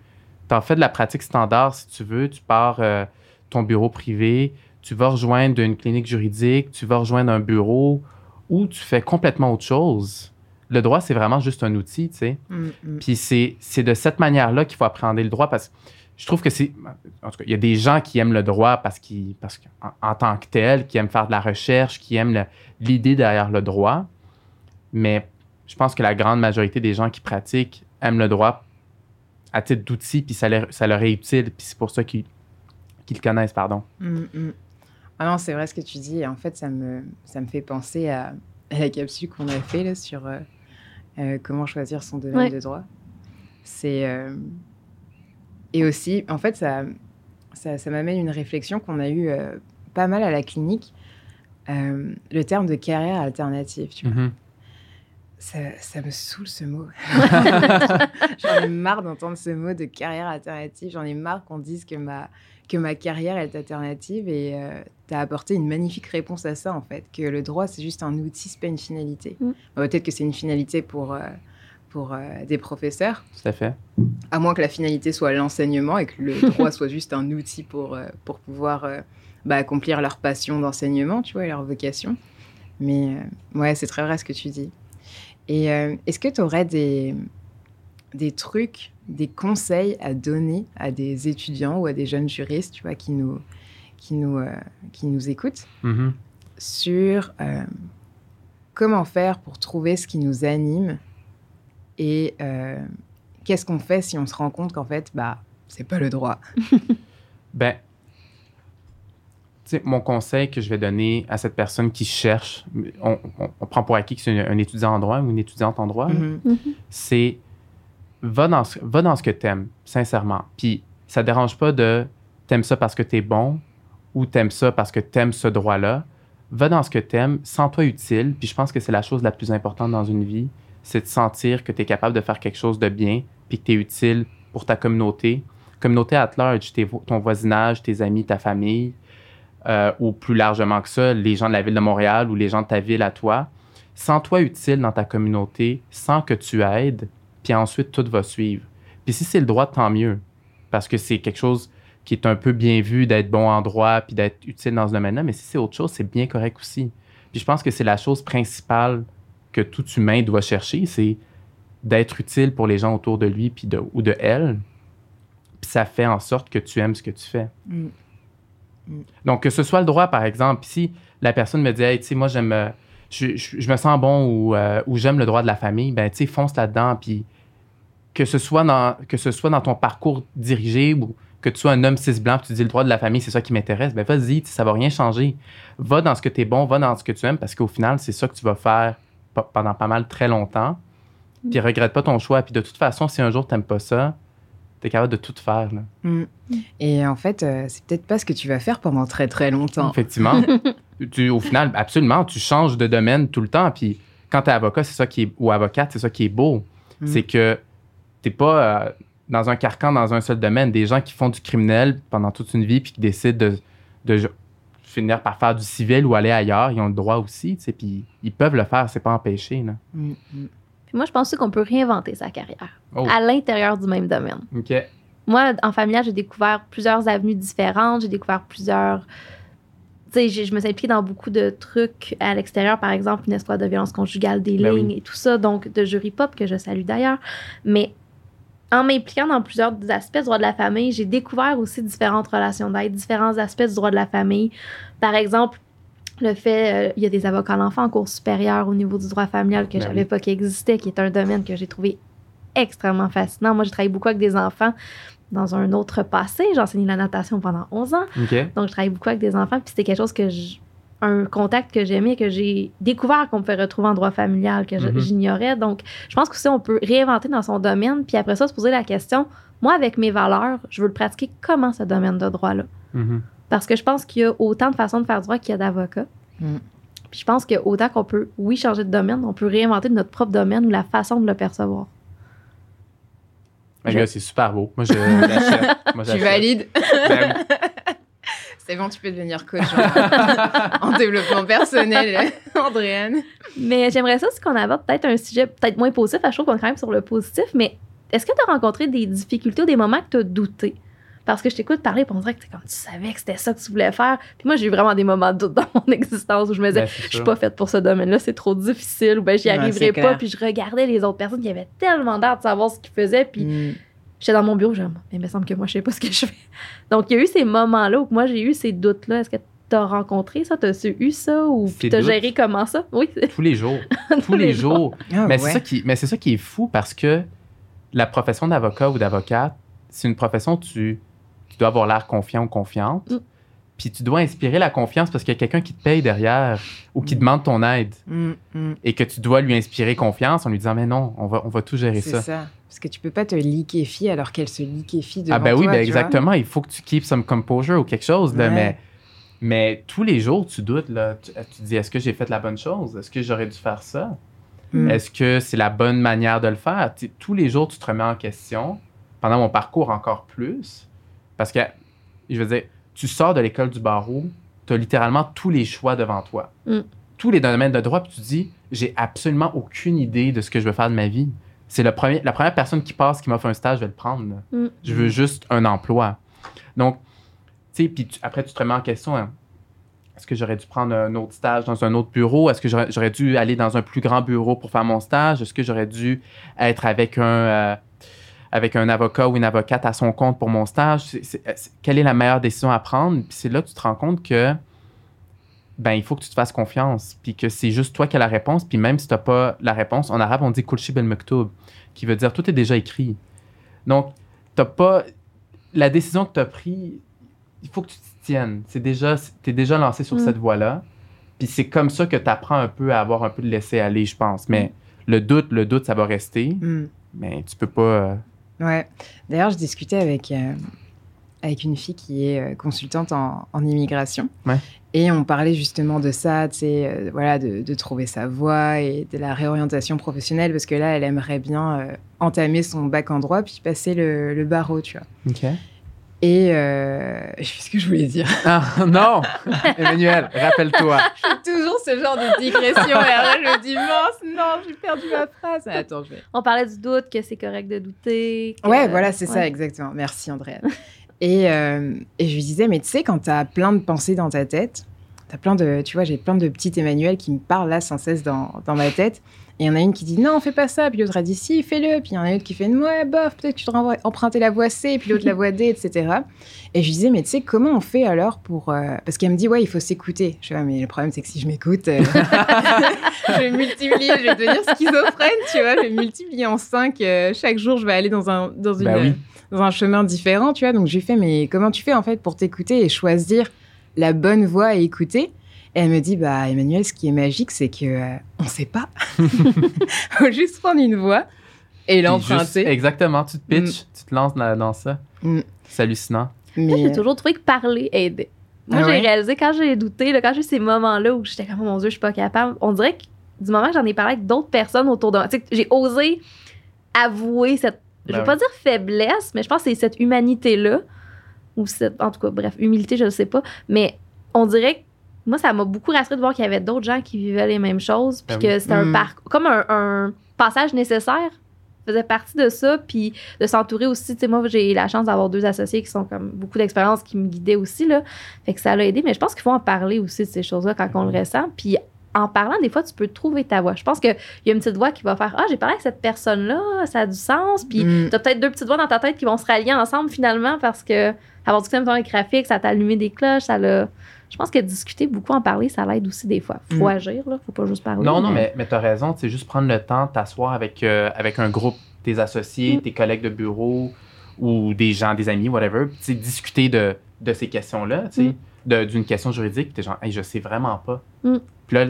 T'en fais de la pratique standard si tu veux. Tu pars euh, ton bureau privé, tu vas rejoindre une clinique juridique, tu vas rejoindre un bureau, ou tu fais complètement autre chose. Le droit, c'est vraiment juste un outil, tu sais. Hmm, hmm. Puis c'est de cette manière-là qu'il faut appréhender le droit parce que je trouve que c'est. En tout cas, il y a des gens qui aiment le droit parce qu'ils, parce qu'en en tant que tel, qui aiment faire de la recherche, qui aiment l'idée derrière le droit. Mais je pense que la grande majorité des gens qui pratiquent aiment le droit à titre d'outil, puis ça leur, ça leur est utile, puis c'est pour ça qu'ils, qu'ils le connaissent, pardon. Mm, mm. Ah non, c'est vrai ce que tu dis. En fait, ça me, ça me fait penser à, à la capsule qu'on a fait là, sur euh, euh, comment choisir son domaine Ouais. de droit. C'est euh, et aussi, en fait, ça, ça, ça m'amène une réflexion qu'on a eue euh, pas mal à la clinique. Euh, le terme de carrière alternative, tu vois. Mhm. Ça, ça me saoule ce mot. J'en ai marre d'entendre ce mot de carrière alternative. J'en ai marre qu'on dise que ma, que ma carrière est alternative et tu as apporté une magnifique réponse à ça en fait. Que le droit c'est juste un outil, c'est pas une finalité. Mm. Peut-être que c'est une finalité pour, euh, pour euh, des professeurs, Tout à fait. à moins que la finalité soit l'enseignement et que le droit soit juste un outil pour, euh, pour pouvoir euh, bah, accomplir leur passion d'enseignement, tu vois, et leur vocation. Mais euh, ouais, c'est très vrai ce que tu dis. Et euh, est-ce que tu aurais des, des trucs, des conseils à donner à des étudiants ou à des jeunes juristes, tu vois, qui nous, qui nous, euh, qui nous écoutent Mhm. sur euh, comment faire pour trouver ce qui nous anime et euh, qu'est-ce qu'on fait si on se rend compte qu'en fait, bah, c'est pas le droit. Ben, tu sais, mon conseil que je vais donner à cette personne qui cherche, on, on- on prend pour acquis que c'est un, étudiant en droit ou une étudiante en droit, là, Mhm. c'est va dans ce, va dans ce que t'aimes, sincèrement. Puis ça dérange pas de t'aimes ça parce que t'es bon ou t'aimes ça parce que t'aimes ce droit-là. Va dans ce que t'aimes, sens-toi utile. Puis je pense que c'est la chose la plus importante dans une vie, c'est de sentir que tu es capable de faire quelque chose de bien, puis que tu es utile pour ta communauté. Communauté at large, tes ton voisinage, tes amis, ta famille, euh, ou plus largement que ça, les gens de la ville de Montréal ou les gens de ta ville à toi. Sens-toi utile dans ta communauté, sans que tu aides, puis ensuite tout va suivre. Puis si c'est le droit, tant mieux, parce que c'est quelque chose qui est un peu bien vu d'être bon en droit puis d'être utile dans ce domaine-là, mais si c'est autre chose, c'est bien correct aussi. Puis je pense que c'est la chose principale que tout humain doit chercher, c'est d'être utile pour les gens autour de lui puis de, ou de elle. Puis ça fait en sorte que tu aimes ce que tu fais. Mm. Donc, que ce soit le droit, par exemple, si la personne me dit, hey, tu sais, moi, j'aime, euh, je, je- je me sens bon ou, euh, ou j'aime le droit de la famille, ben, tu sais, fonce là-dedans, puis que ce, soit dans, que ce soit dans ton parcours dirigé ou que tu sois un homme cis blanc, puis tu dis le droit de la famille, c'est ça qui m'intéresse, ben, vas-y, tu ça va rien changer. Va dans ce que tu es bon, va dans ce que tu aimes, parce qu'au final, c'est ça que tu vas faire pe- pendant pas mal très longtemps. Puis regrette pas ton choix. Puis de toute façon, si un jour t'aimes pas ça, t'es capable de tout faire. là. Mm. Et en fait, euh, c'est peut-être pas ce que tu vas faire pendant très très longtemps. Effectivement. tu, au final, absolument, tu changes de domaine tout le temps. Puis quand tu es avocat, c'est ça qui est, ou avocate, c'est ça qui est beau. Mm. C'est que tu pas euh, dans un carcan dans un seul domaine. Des gens qui font du criminel pendant toute une vie puis qui décident de, de finir par faire du civil ou aller ailleurs, ils ont le droit aussi. tu sais, Puis ils peuvent le faire, c'est pas empêché. Là. Mm, mm. Puis moi, je pense aussi qu'on peut réinventer sa carrière Oh. à l'intérieur du même domaine. OK. Moi, en familial, j'ai découvert plusieurs avenues différentes. J'ai découvert plusieurs. Tu sais, je me suis impliquée dans beaucoup de trucs à l'extérieur, par exemple, une escouade de violence conjugale, des Ben lignes oui. et tout ça, donc de jury pop, que je salue d'ailleurs. Mais en m'impliquant dans plusieurs aspects du droit de la famille, j'ai découvert aussi différentes relations d'aide, différents aspects du droit de la famille. Par exemple, le fait, euh, il y a des avocats à l'enfant en cours supérieur au niveau du droit familial que Ben je oui. savais pas qui existait, qui est un domaine que j'ai trouvé extrêmement fascinant. Moi, j'ai travaillé beaucoup avec des enfants dans un autre passé. J'ai enseigné la natation pendant 11 ans. Donc, je travaille beaucoup avec des enfants. Puis c'était quelque chose que je- un contact que j'aimais, que j'ai découvert qu'on peut retrouver en droit familial, que je- Mhm. j'ignorais. Donc, je pense que aussi, on peut réinventer dans son domaine. Puis après ça, se poser la question, moi, avec mes valeurs, je veux le pratiquer comment ce domaine de droit-là? Mhm. Parce que je pense qu'il y a autant de façons de faire du droit qu'il y a d'avocats. Mm. Puis je pense que autant qu'on peut, oui, changer de domaine, on peut réinventer notre propre domaine ou la façon de le percevoir. Ben, Je- gars, c'est super beau. Moi, je l'achète. Moi, Tu j'achète. valides Ben oui. C'est bon, tu peux devenir coach en, en développement personnel, Andréane. Mais j'aimerais ça aussi qu'on aborde peut-être un sujet peut-être moins positif. Je trouve qu'on est quand même sur le positif, mais est-ce que tu as rencontré des difficultés ou des moments que tu as douté? Parce que je t'écoute parler, puis on dirait que t'es comme tu savais que c'était ça que tu voulais faire. Puis moi, j'ai eu vraiment des moments de doute dans mon existence où je me disais, Ben, c'est je suis pas faite pour ce domaine-là, c'est trop difficile, ou ben j'y arriverai c'est pas. clair. Puis je regardais les autres personnes qui avaient tellement d'air de savoir ce qu'ils faisaient, puis Mm. J'étais dans mon bureau, je me il me semble que moi, je sais pas ce que je fais. Donc, il y a eu ces moments-là où moi, j'ai eu ces doutes-là. Est-ce que tu as rencontré ça? Tu as eu ça? Ou tu as doutes? géré comment ça? Oui. Tous les jours. Tous les jours. Ah, Mais ouais. c'est ça qui, mais c'est ça qui est fou parce que la profession d'avocat ou d'avocate, c'est une profession où tu, tu dois avoir l'air confiant ou confiante. Mm. Puis tu dois inspirer la confiance parce qu'il y a quelqu'un qui te paye derrière ou qui Mm. demande ton aide Mm, mm. et que tu dois lui inspirer confiance en lui disant mais non, on va, on va tout gérer C'est ça. ça. Parce que tu peux pas te liquéfier alors qu'elle se liquéfie devant Ah ben oui, toi, ben tu vois? exactement. Il faut que tu keep some composure ou quelque chose. Là, Ouais. mais, mais tous les jours, tu doutes. Là, tu, tu te dis, est-ce que j'ai fait la bonne chose? Est-ce que j'aurais dû faire ça? Mm. Est-ce que c'est la bonne manière de le faire? Tu tous les jours, tu te remets en question. Pendant mon parcours, encore plus. Parce que, je veux dire, tu sors de l'école du barreau, tu as littéralement tous les choix devant toi. Mm. Tous les domaines de droit, puis tu te dis, j'ai absolument aucune idée de ce que je veux faire de ma vie. C'est la première personne qui passe qui m'offre un stage, je vais le prendre. Mm. Je veux juste un emploi. Donc, tu sais, puis après, tu te remets en question. hein. Est-ce que j'aurais dû prendre un autre stage dans un autre bureau? Est-ce que j'aurais dû aller dans un plus grand bureau pour faire mon stage? Est-ce que j'aurais dû être avec un, euh, avec un avocat ou une avocate à son compte pour mon stage? Quelle est la meilleure décision à prendre? Puis c'est là que tu te rends compte que ben, il faut que tu te fasses confiance, puis que c'est juste toi qui as la réponse, puis même si tu n'as pas la réponse, en arabe, on dit « kulshi bel maktoub », qui veut dire « tout est déjà écrit ». Donc, t'as pas... La décision que tu as prise, il faut que tu t'y tiennes. C'est déjà... Tu es déjà lancé sur Mm. cette voie-là, puis c'est comme ça que tu apprends un peu à avoir un peu de laisser-aller, je pense. Mais le doute, le doute, ça va rester, Mm. mais tu peux pas... euh, Ouais. D'ailleurs, je discutais avec, euh, avec une fille qui est euh, consultante en, en immigration. Ouais. Et on parlait justement de ça, euh, voilà, de, de trouver sa voie et de la réorientation professionnelle, parce que là, elle aimerait bien euh, entamer son bac en droit puis passer le, le barreau, tu vois. OK. Et euh, je sais ce que je voulais dire. Ah, non! Emmanuel, rappelle-toi. Toujours ce genre de digression. et après, je me dis, mince, non, j'ai perdu ma phrase. Attends, je vais. On parlait du doute, que c'est correct de douter. que- Ouais, voilà, c'est ça, exactement. Merci, Andréane. Et, euh, et je lui disais, mais tu sais, quand tu as plein de pensées dans ta tête, tu plein de, tu vois, j'ai plein de petits Emmanuel qui me parlent là sans cesse dans, dans ma tête. Et il y en a une qui dit, non, fais pas ça. Puis l'autre a dit, si, fais-le. Puis il y en a une autre qui fait, ouais, bof, peut-être que tu devrais emprunter la voie C. Puis l'autre la voie D, etc. Et je lui disais, mais tu sais, comment on fait alors pour. euh, Parce qu'elle me dit, ouais, il faut s'écouter. Je dis, ah, mais le problème, c'est que si je m'écoute, euh, je vais multiplier, je vais devenir schizophrène, tu vois. Je vais multiplier en 5. chaque jour, je vais aller dans un, dans une, Ben oui. Dans un chemin différent, tu vois. Donc, j'ai fait, mais comment tu fais, en fait, pour t'écouter et choisir la bonne voie à écouter? Et elle me dit, bah, Emmanuel, ce qui est magique, c'est que euh, on sait pas. faut juste prendre une voie et l'emprunter. exactement, tu te pitches, tu te lances dans, dans ça. Mm. C'est hallucinant. Moi, Mais, j'ai toujours trouvé que parler aidait. Moi, Ah j'ai réalisé quand j'ai douté, là, quand j'ai eu ces moments-là où j'étais comme, oh mon Dieu, je suis pas capable. On dirait que du moment que j'en ai parlé avec d'autres personnes autour de moi, tu sais, j'ai osé avouer cette, je Ben veux pas dire faiblesse, mais je pense que c'est cette humanité-là, ou cette, en tout cas, bref, humilité, je ne sais pas, mais on dirait que moi, ça m'a beaucoup rassuré de voir qu'il y avait d'autres gens qui vivaient les mêmes choses, puis Ben que c'était un Mm. parcours, comme un, un passage nécessaire faisait partie de ça, puis de s'entourer aussi. Tu sais, moi, j'ai la chance d'avoir deux associés qui sont comme beaucoup d'expérience, qui me guidaient aussi, là. Fait que ça l'a aidé, mais je pense qu'il faut en parler aussi de ces choses-là quand on le ressent. Puis en parlant, des fois, tu peux trouver ta voix. Je pense qu'il y a une petite voix qui va faire Ah, j'ai parlé avec cette personne-là, ça a du sens. Puis Mm. t'as peut-être deux petites voix dans ta tête qui vont se rallier ensemble finalement parce que avoir discuté avec ton graphique, ça t'a allumé des cloches, ça l'a. Je pense que discuter beaucoup, en parler, ça l'aide aussi des fois. Faut Mm. agir, là. Faut pas juste parler. Non, non, mais, mais tu as raison. C'est juste prendre le temps de t'asseoir avec, euh, avec un groupe, tes associés, Mm. tes collègues de bureau ou des gens, des amis, whatever. Puis, tu discuter de, de ces questions-là, tu sais, Mm. d'une question juridique. Tu es genre, hey, je sais vraiment pas. Puis là,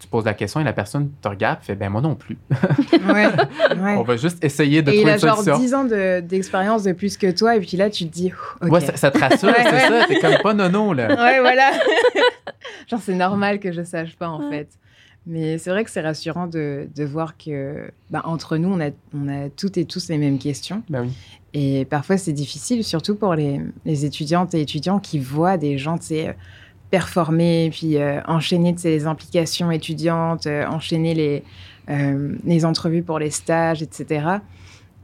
tu poses la question et la personne te regarde et fait, ben moi non plus. Ouais, ouais. On va juste essayer de Et il trouver a une genre solution. 10 ans de- d'expérience de, plus que toi, et puis là, tu te dis, ok. Ouais, ça, ça te rassure, Ouais, c'est ouais. ça. T'es comme pas nono, là. Ouais, voilà. Genre, c'est normal que je sache pas, en Ouais. fait. Mais c'est vrai que c'est rassurant de, de voir que, bah, entre nous, on a, on a toutes et tous les mêmes questions. Ben oui. Et parfois, c'est difficile, surtout pour les, les étudiantes et étudiants qui voient des gens, tu sais, performer, puis euh, enchaîner de ces implications étudiantes, euh, enchaîner les, euh, les entrevues pour les stages, etc.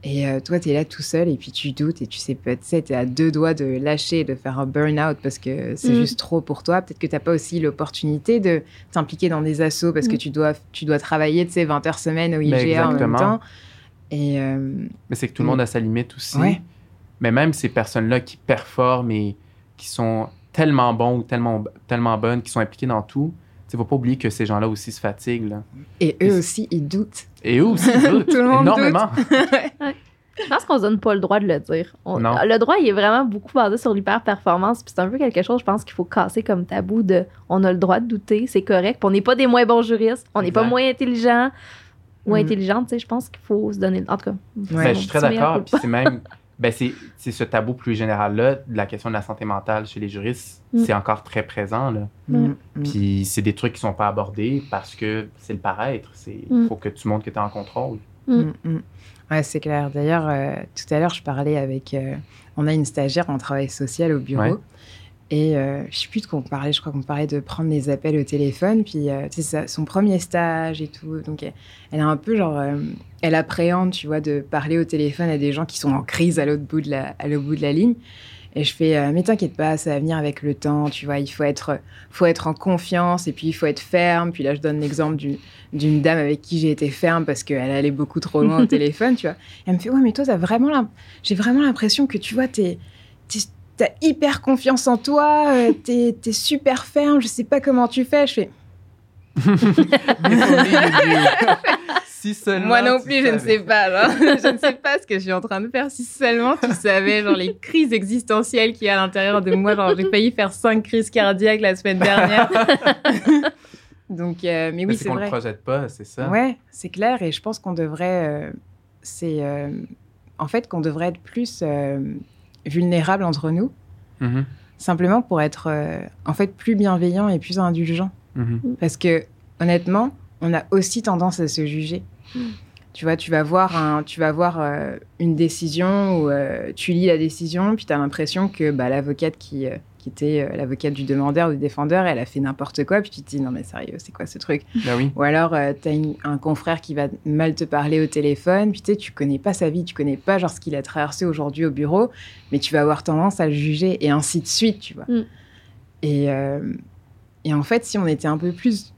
Et euh, toi, tu es là tout seul et puis tu doutes et tu sais pas, tu sais, tu es à deux doigts de lâcher, de faire un burn-out parce que c'est Mm. juste trop pour toi. Peut-être que tu n'as pas aussi l'opportunité de t'impliquer dans des assos parce que Mm. tu dois, tu dois travailler, tu sais, 20 heures semaine au IGA en même temps. Et euh, Mais c'est que tout le monde a sa limite aussi. Ouais. Mais même ces personnes-là qui performent et qui sont tellement bons ou tellement, tellement bonnes, qui sont impliquées dans tout, il ne faut pas oublier que ces gens-là aussi se fatiguent. là. et eux aussi, ils doutent. Et eux aussi, ils doutent Tout le monde énormément. Je pense qu'on se donne pas le droit de le dire. On- Non. Le droit, il est vraiment beaucoup basé sur l'hyper-performance. Puis c'est un peu quelque chose, je pense, qu'il faut casser comme tabou de on a le droit de douter, c'est correct. Puis on n'est pas des moins bons juristes, on n'est pas moins intelligents ou Mm. intelligentes. Tu sais, je pense qu'il faut se donner. En tout cas, Ouais. Ben, je suis très d'accord. Puis c'est même. Ben, c'est c'est ce tabou plus général-là, de la question de la santé mentale chez les juristes, Mm. c'est encore très présent. Là. Mm, mm. Puis c'est des trucs qui sont pas abordés parce que c'est le paraître. Il Mm. faut que tu montres que tu es en contrôle. Ouais, c'est clair. D'ailleurs, euh, tout à l'heure, je parlais avec. euh, on a une stagiaire en travail social au bureau. Ouais. Et euh, je sais plus de quoi on parlait. Je crois qu'on parlait de prendre les appels au téléphone. Puis, euh, sais, ça- son premier stage et tout. Donc, elle, elle a un peu genre. euh, elle appréhende, tu vois, de parler au téléphone à des gens qui sont en crise à l'autre bout de la, à l'autre bout de la ligne. Et je fais, euh, mais t'inquiète pas, ça va venir avec le temps, tu vois, il faut être, faut être en confiance et puis il faut être ferme. Puis là, je donne l'exemple du- d'une dame avec qui j'ai été ferme parce qu'elle allait beaucoup trop loin au téléphone, tu vois. Elle me fait, ouais, mais toi, t'as vraiment l'im- j'ai vraiment l'impression que, tu vois, t'es, t'es- t'as hyper confiance en toi, euh, t'es, t'es super ferme, je sais pas comment tu fais. Je fais, si seulement. moi non plus, je ne sais pas, genre. je ne sais pas ce que je suis en train de faire. Si seulement tu savais, genre, les crises existentielles qu'il y a à l'intérieur de moi, genre, j'ai failli faire cinq crises cardiaques la semaine dernière. Donc, euh, mais oui, c'est c'est qu'on vrai. le projette pas, c'est ça. Ouais, c'est clair. Et je pense qu'on devrait. euh, c'est. euh, en fait, qu'on devrait être plus vulnérable entre nous, Mhm, simplement pour être, en fait, plus bienveillant et plus indulgent. mhm. Parce que, honnêtement, on a aussi tendance à se juger. Tu vois, tu vas voir, un, tu vas voir euh, une décision où euh, tu lis la décision, puis tu as l'impression que bah, l'avocate qui, euh, qui était euh, l'avocate du demandeur ou du défendeur, elle a fait n'importe quoi, puis tu te dis non mais sérieux, c'est quoi ce truc? Ben oui. Ou alors, tu as un confrère qui va mal te parler au téléphone, puis tu sais, tu connais pas sa vie, tu connais pas genre ce qu'il a traversé aujourd'hui au bureau, mais tu vas avoir tendance à le juger, et ainsi de suite, tu vois. Mm. Et, euh, et en fait, si on était un peu plus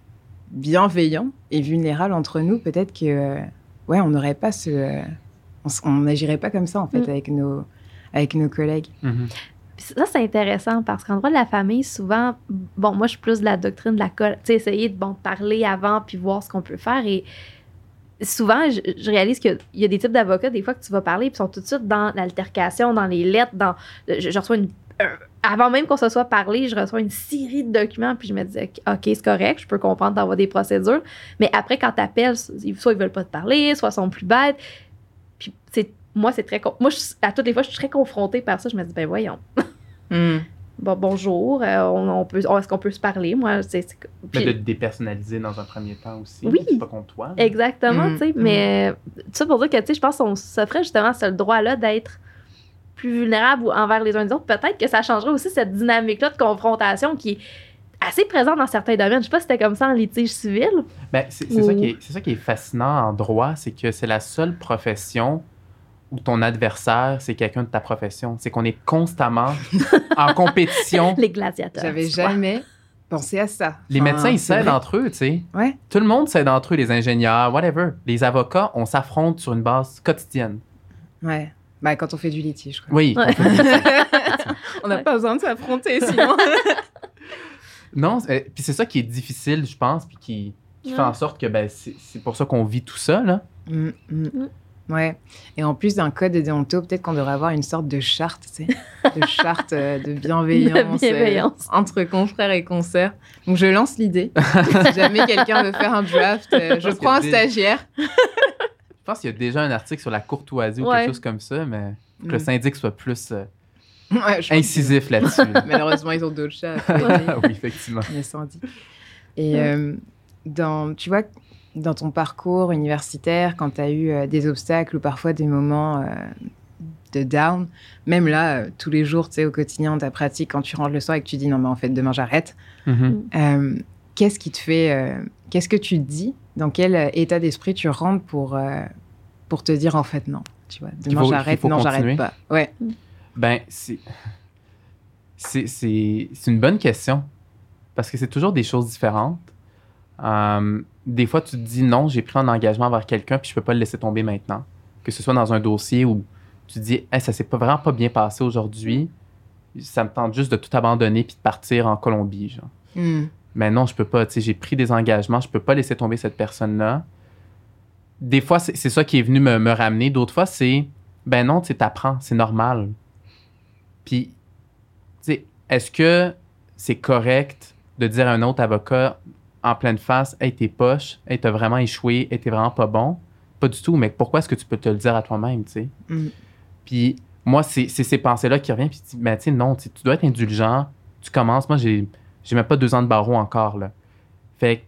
bienveillant et vulnérable entre nous, peut-être que, euh, ouais, on n'aurait pas ce... euh, on n'agirait pas comme ça, en fait, Mm. avec, nos, avec nos collègues. Puis ça, c'est intéressant parce qu'en droit de la famille, souvent, bon, moi, je suis plus de la doctrine de la colle. Tu sais, essayer de bon, parler avant puis voir ce qu'on peut faire. Et souvent, je, je réalise qu'il y a des types d'avocats, des fois, que tu vas parler, puis sont tout de suite dans l'altercation, dans les lettres, dans. Je, je reçois une. Un- avant même qu'on se soit parlé, je reçois une série de documents, puis je me dis, OK, c'est correct, je peux comprendre d'avoir des procédures. Mais après, quand tu appelles, soit ils veulent pas te parler, soit ils sont plus bêtes. Puis, c'est moi, c'est très. con- Moi, je- à toutes les fois, je suis très confrontée par ça. Je me dis, ben voyons. Bon, bonjour, euh, on, on peut, est-ce qu'on peut se parler? Moi, c'est. c'est- Mais de te dépersonnaliser dans un premier temps aussi. Oui. C'est pas contre toi. là. Exactement, Mhm, tu sais. Mais euh, tout ça pour dire que, tu sais, je pense qu'on s'offrait justement ce droit-là d'être plus vulnérable ou envers les uns les autres. Peut-être que ça changerait aussi cette dynamique-là de confrontation qui est assez présente dans certains domaines. Je sais pas si c'était comme ça en litige civil. Ben, c'est ça, qui est- c'est ça qui est fascinant en droit, c'est que c'est la seule profession où ton adversaire, c'est quelqu'un de ta profession. C'est qu'on est constamment en compétition. Les gladiateurs. J'avais jamais pensé à ça. Les Enfin, médecins, ils c'est s'aident entre eux, tu sais. Ouais. Tout le monde s'aide entre eux, les ingénieurs, whatever. Les avocats, on s'affronte sur une base quotidienne. Ouais. Bah, quand on fait du litige, quoi. Oui. Ouais. on n'a Ouais. pas besoin de s'affronter, sinon. Non, c'est- puis c'est ça qui est difficile, je pense, puis qui, qui fait en sorte que ben, c'est pour ça qu'on vit tout ça, là. Mm, mm. Mm. Ouais. Et en plus d'un code de déonto, peut-être qu'on devrait avoir une sorte de charte, tu sais, de charte euh, de bienveillance, De bienveillance. euh, entre confrères et consoeurs. Donc je lance l'idée. si jamais quelqu'un veut faire un draft, euh, je prends un des- stagiaire. Je pense qu'il y a déjà un article sur la courtoisie ou Ouais. quelque chose comme ça, mais que le Mm. syndic soit plus euh, Ouais, je pense incisif là-dessus. Malheureusement, ils ont d'autres chats. oui, effectivement. Et euh, dans, tu vois, dans ton parcours universitaire, quand tu as eu euh, des obstacles ou parfois des moments euh, de down, même là, euh, tous les jours, tu sais, au quotidien, ta pratique, quand tu rentres le soir et que tu dis non, mais en fait, demain j'arrête, Mhm. euh, qu'est-ce qui te fait, euh, qu'est-ce que tu dis? Dans quel état d'esprit tu rentres pour, euh, pour te dire en fait non tu vois, demain j'arrête, non, j'arrête pas. Ouais. Ben, c'est. C'est une bonne question. Parce que c'est toujours des choses différentes. Euh, des fois, tu te dis non, j'ai pris un engagement envers quelqu'un, puis je peux pas le laisser tomber maintenant. que ce soit dans un dossier où tu te dis, hey, ça s'est pas vraiment pas bien passé aujourd'hui, ça me tente juste de tout abandonner puis de partir en Colombie, genre. Hmm. Mais non, je peux pas, j'ai pris des engagements, je peux pas laisser tomber cette personne-là. Des fois, c'est c'est ça qui est venu me, me ramener. D'autres fois, c'est, ben non, tu sais, t'apprends, c'est normal. Puis, tu sais, est-ce que c'est correct de dire à un autre avocat en pleine face, hey, t'es poche, hey, t'as vraiment échoué, hey, t'es vraiment pas bon? Pas du tout, mais pourquoi est-ce que tu peux te le dire à toi-même, tu sais? Mm. Puis, moi, c'est c'est ces pensées-là qui reviennent, puis tu dis, mais tu sais, non, tu sais, tu dois être indulgent, tu commences, moi, j'ai j'ai même pas deux ans de barreau encore, là. Fait que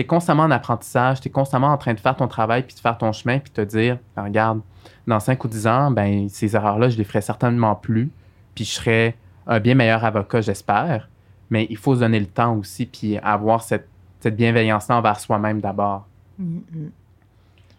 t'es constamment en apprentissage, t'es constamment en train de faire ton travail, puis de faire ton chemin, puis te dire, ben, regarde, dans 5 ou 10 ans, ben, ces erreurs-là, je les ferai certainement plus, puis je serai un bien meilleur avocat, j'espère. Mais il faut se donner le temps aussi, puis avoir cette, cette bienveillance-là envers soi-même d'abord. Mm, mm.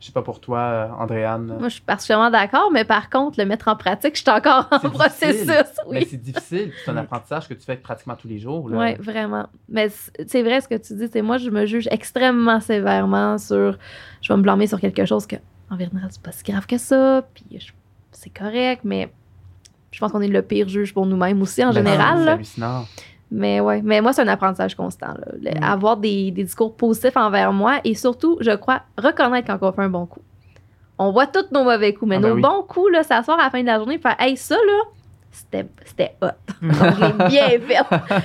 Je sais pas pour toi, Andréane. Moi, je suis particulièrement d'accord, mais par contre, le mettre en pratique, je suis encore en processus. Oui. Mais c'est difficile, c'est un apprentissage que tu fais pratiquement tous les jours. Oui, vraiment. Mais c'est vrai ce que tu dis. C'est moi, je me juge extrêmement sévèrement sur. Je vais me blâmer sur quelque chose que, en vérité, c'est pas si grave que ça. Puis je- c'est correct, mais je pense qu'on est le pire juge pour nous-mêmes aussi, en Ben, général. C'est hallucinant. Mais ouais, mais moi, c'est un apprentissage constant. là. Mm. Avoir des, des discours positifs envers moi et surtout, je crois, reconnaître quand on fait un bon coup. On voit tous nos mauvais coups, mais Ah ben nos oui. bons coups, là, s'asseoir à la fin de la journée et faire Hey, ça, là, c'était c'était hot. L'ai bien fait.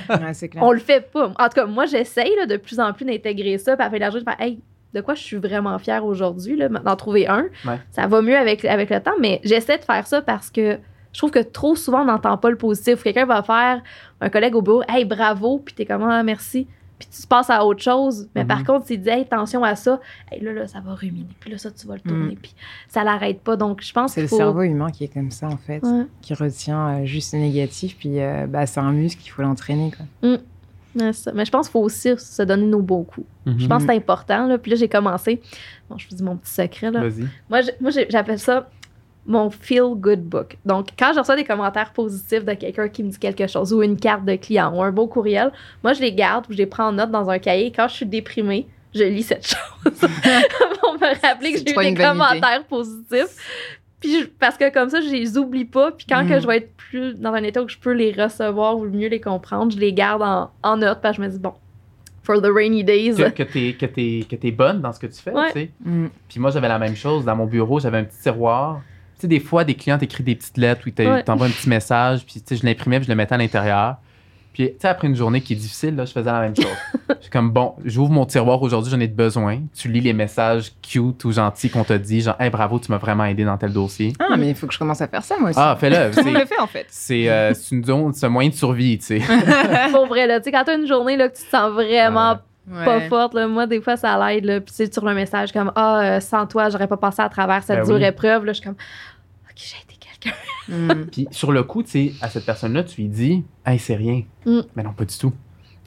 Ouais, c'est clair. On le fait pas. En tout cas, moi, j'essaye là, de plus en plus d'intégrer ça. Puis à la fin de la journée, de faire Hey, de quoi je suis vraiment fière aujourd'hui, là, d'en trouver un. Ouais. Ça va mieux avec, avec le temps, mais j'essaie de faire ça parce que je trouve que trop souvent, on n'entend pas le positif. Quelqu'un va faire un collègue au bureau, hey, bravo, puis t'es comme, ah, merci. Puis tu passes à autre chose. Mais par Mhm. contre, s'il dit, hey, attention à ça, hey, là, là, ça va ruminer. Puis là, ça, tu vas le tourner. Puis ça l'arrête pas. Donc, je pense C'est qu'il le cerveau humain qui est comme ça, en fait, Ouais. qui retient euh, juste le négatif, puis euh, bah, c'est un muscle, il faut l'entraîner. quoi. Ouais, c'est ça. Mais je pense qu'il faut aussi se donner nos beaux coups. Je Mhm. pense que c'est important. Là. Puis là, j'ai commencé. Bon, je vous dis mon petit secret. Là. Vas-y. Moi, j'appelle ça mon feel good book. Donc, quand je reçois des commentaires positifs de quelqu'un qui me dit quelque chose ou une carte de client ou un beau courriel, moi, je les garde ou je les prends en note dans un cahier. Quand je suis déprimée, je lis cette chose pour me rappeler que j'ai eu des idée. commentaires positifs. Puis je- parce que comme ça, je les oublie pas. Puis quand que Mhm. je vais être plus dans un état où je peux les recevoir ou mieux les comprendre, je les garde en, en note. Parce que je me dis, bon, for the rainy days. Que, que t'es que t'es- que t'es bonne dans ce que tu fais, Ouais. tu sais. Mm. Puis moi, j'avais la même chose. Dans mon bureau, j'avais un petit tiroir. Tu sais, des fois, des clients t'écrivent des petites lettres te- Ouais. t'envoient un petit message, puis tu sais, je l'imprimais, puis je le mettais à l'intérieur. Puis, tu sais, après une journée qui est difficile, là, je faisais la même chose. J'étais comme, bon, j'ouvre mon tiroir aujourd'hui, j'en ai besoin. Tu lis les messages cute ou gentils qu'on t'a dit, genre, hey, bravo, tu m'as vraiment aidé dans tel dossier. Ah, mais il faut que je commence à faire ça, moi aussi. Ah, fais-le. Tout le monde C'est- le fait, en fait. C'est euh, c'est une zone, c'est un moyen de survie, tu sais. Pour vrai, là. Tu sais, quand t'as une journée là, que tu te sens vraiment pas Ouais. forte. Là. Moi, des fois, ça l'aide. là. Puis, tu sais, sur le message comme Ah, euh, sans toi, j'aurais pas passé à travers cette Ben dure oui. épreuve. Là, je suis comme Ok, j'ai été quelqu'un. Mm. Puis sur le coup, tu sais, à cette personne-là, tu lui dis, hey, c'est rien. Mm. Mais non, pas du tout.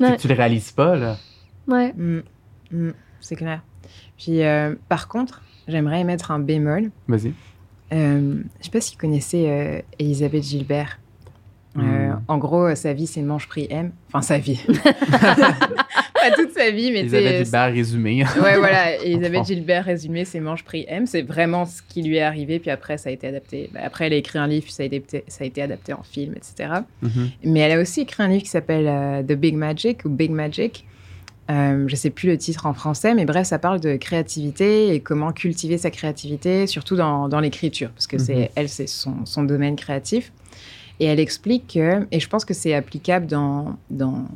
Ouais. que tu le réalises pas, là. Ouais. Mm. Mm. C'est clair. Puis, euh, par contre, j'aimerais mettre un bémol. Vas-y. Euh, je sais pas si vous connaissez euh, Elisabeth Gilbert. Euh, Hmm. En gros, sa vie, c'est manche prix M. Enfin, sa vie. pas toute sa vie, mais Elisabeth Gilbert résumé. Ouais, voilà. Elisabeth. Gilbert, résumé, c'est manche prix M. C'est vraiment ce qui lui est arrivé. Puis après, ça a été adapté. Bah, après, elle a écrit un livre, puis ça a été, ça a été adapté en film, etc. Mhm. Mais elle a aussi écrit un livre qui s'appelle euh, The Big Magic ou Big Magic. Euh, je sais plus le titre en français, mais bref, ça parle de créativité et comment cultiver sa créativité, surtout dans, dans l'écriture, parce que Mhm. c'est elle, c'est son, son domaine créatif. Et elle explique que, et je pense que c'est applicable dans, dans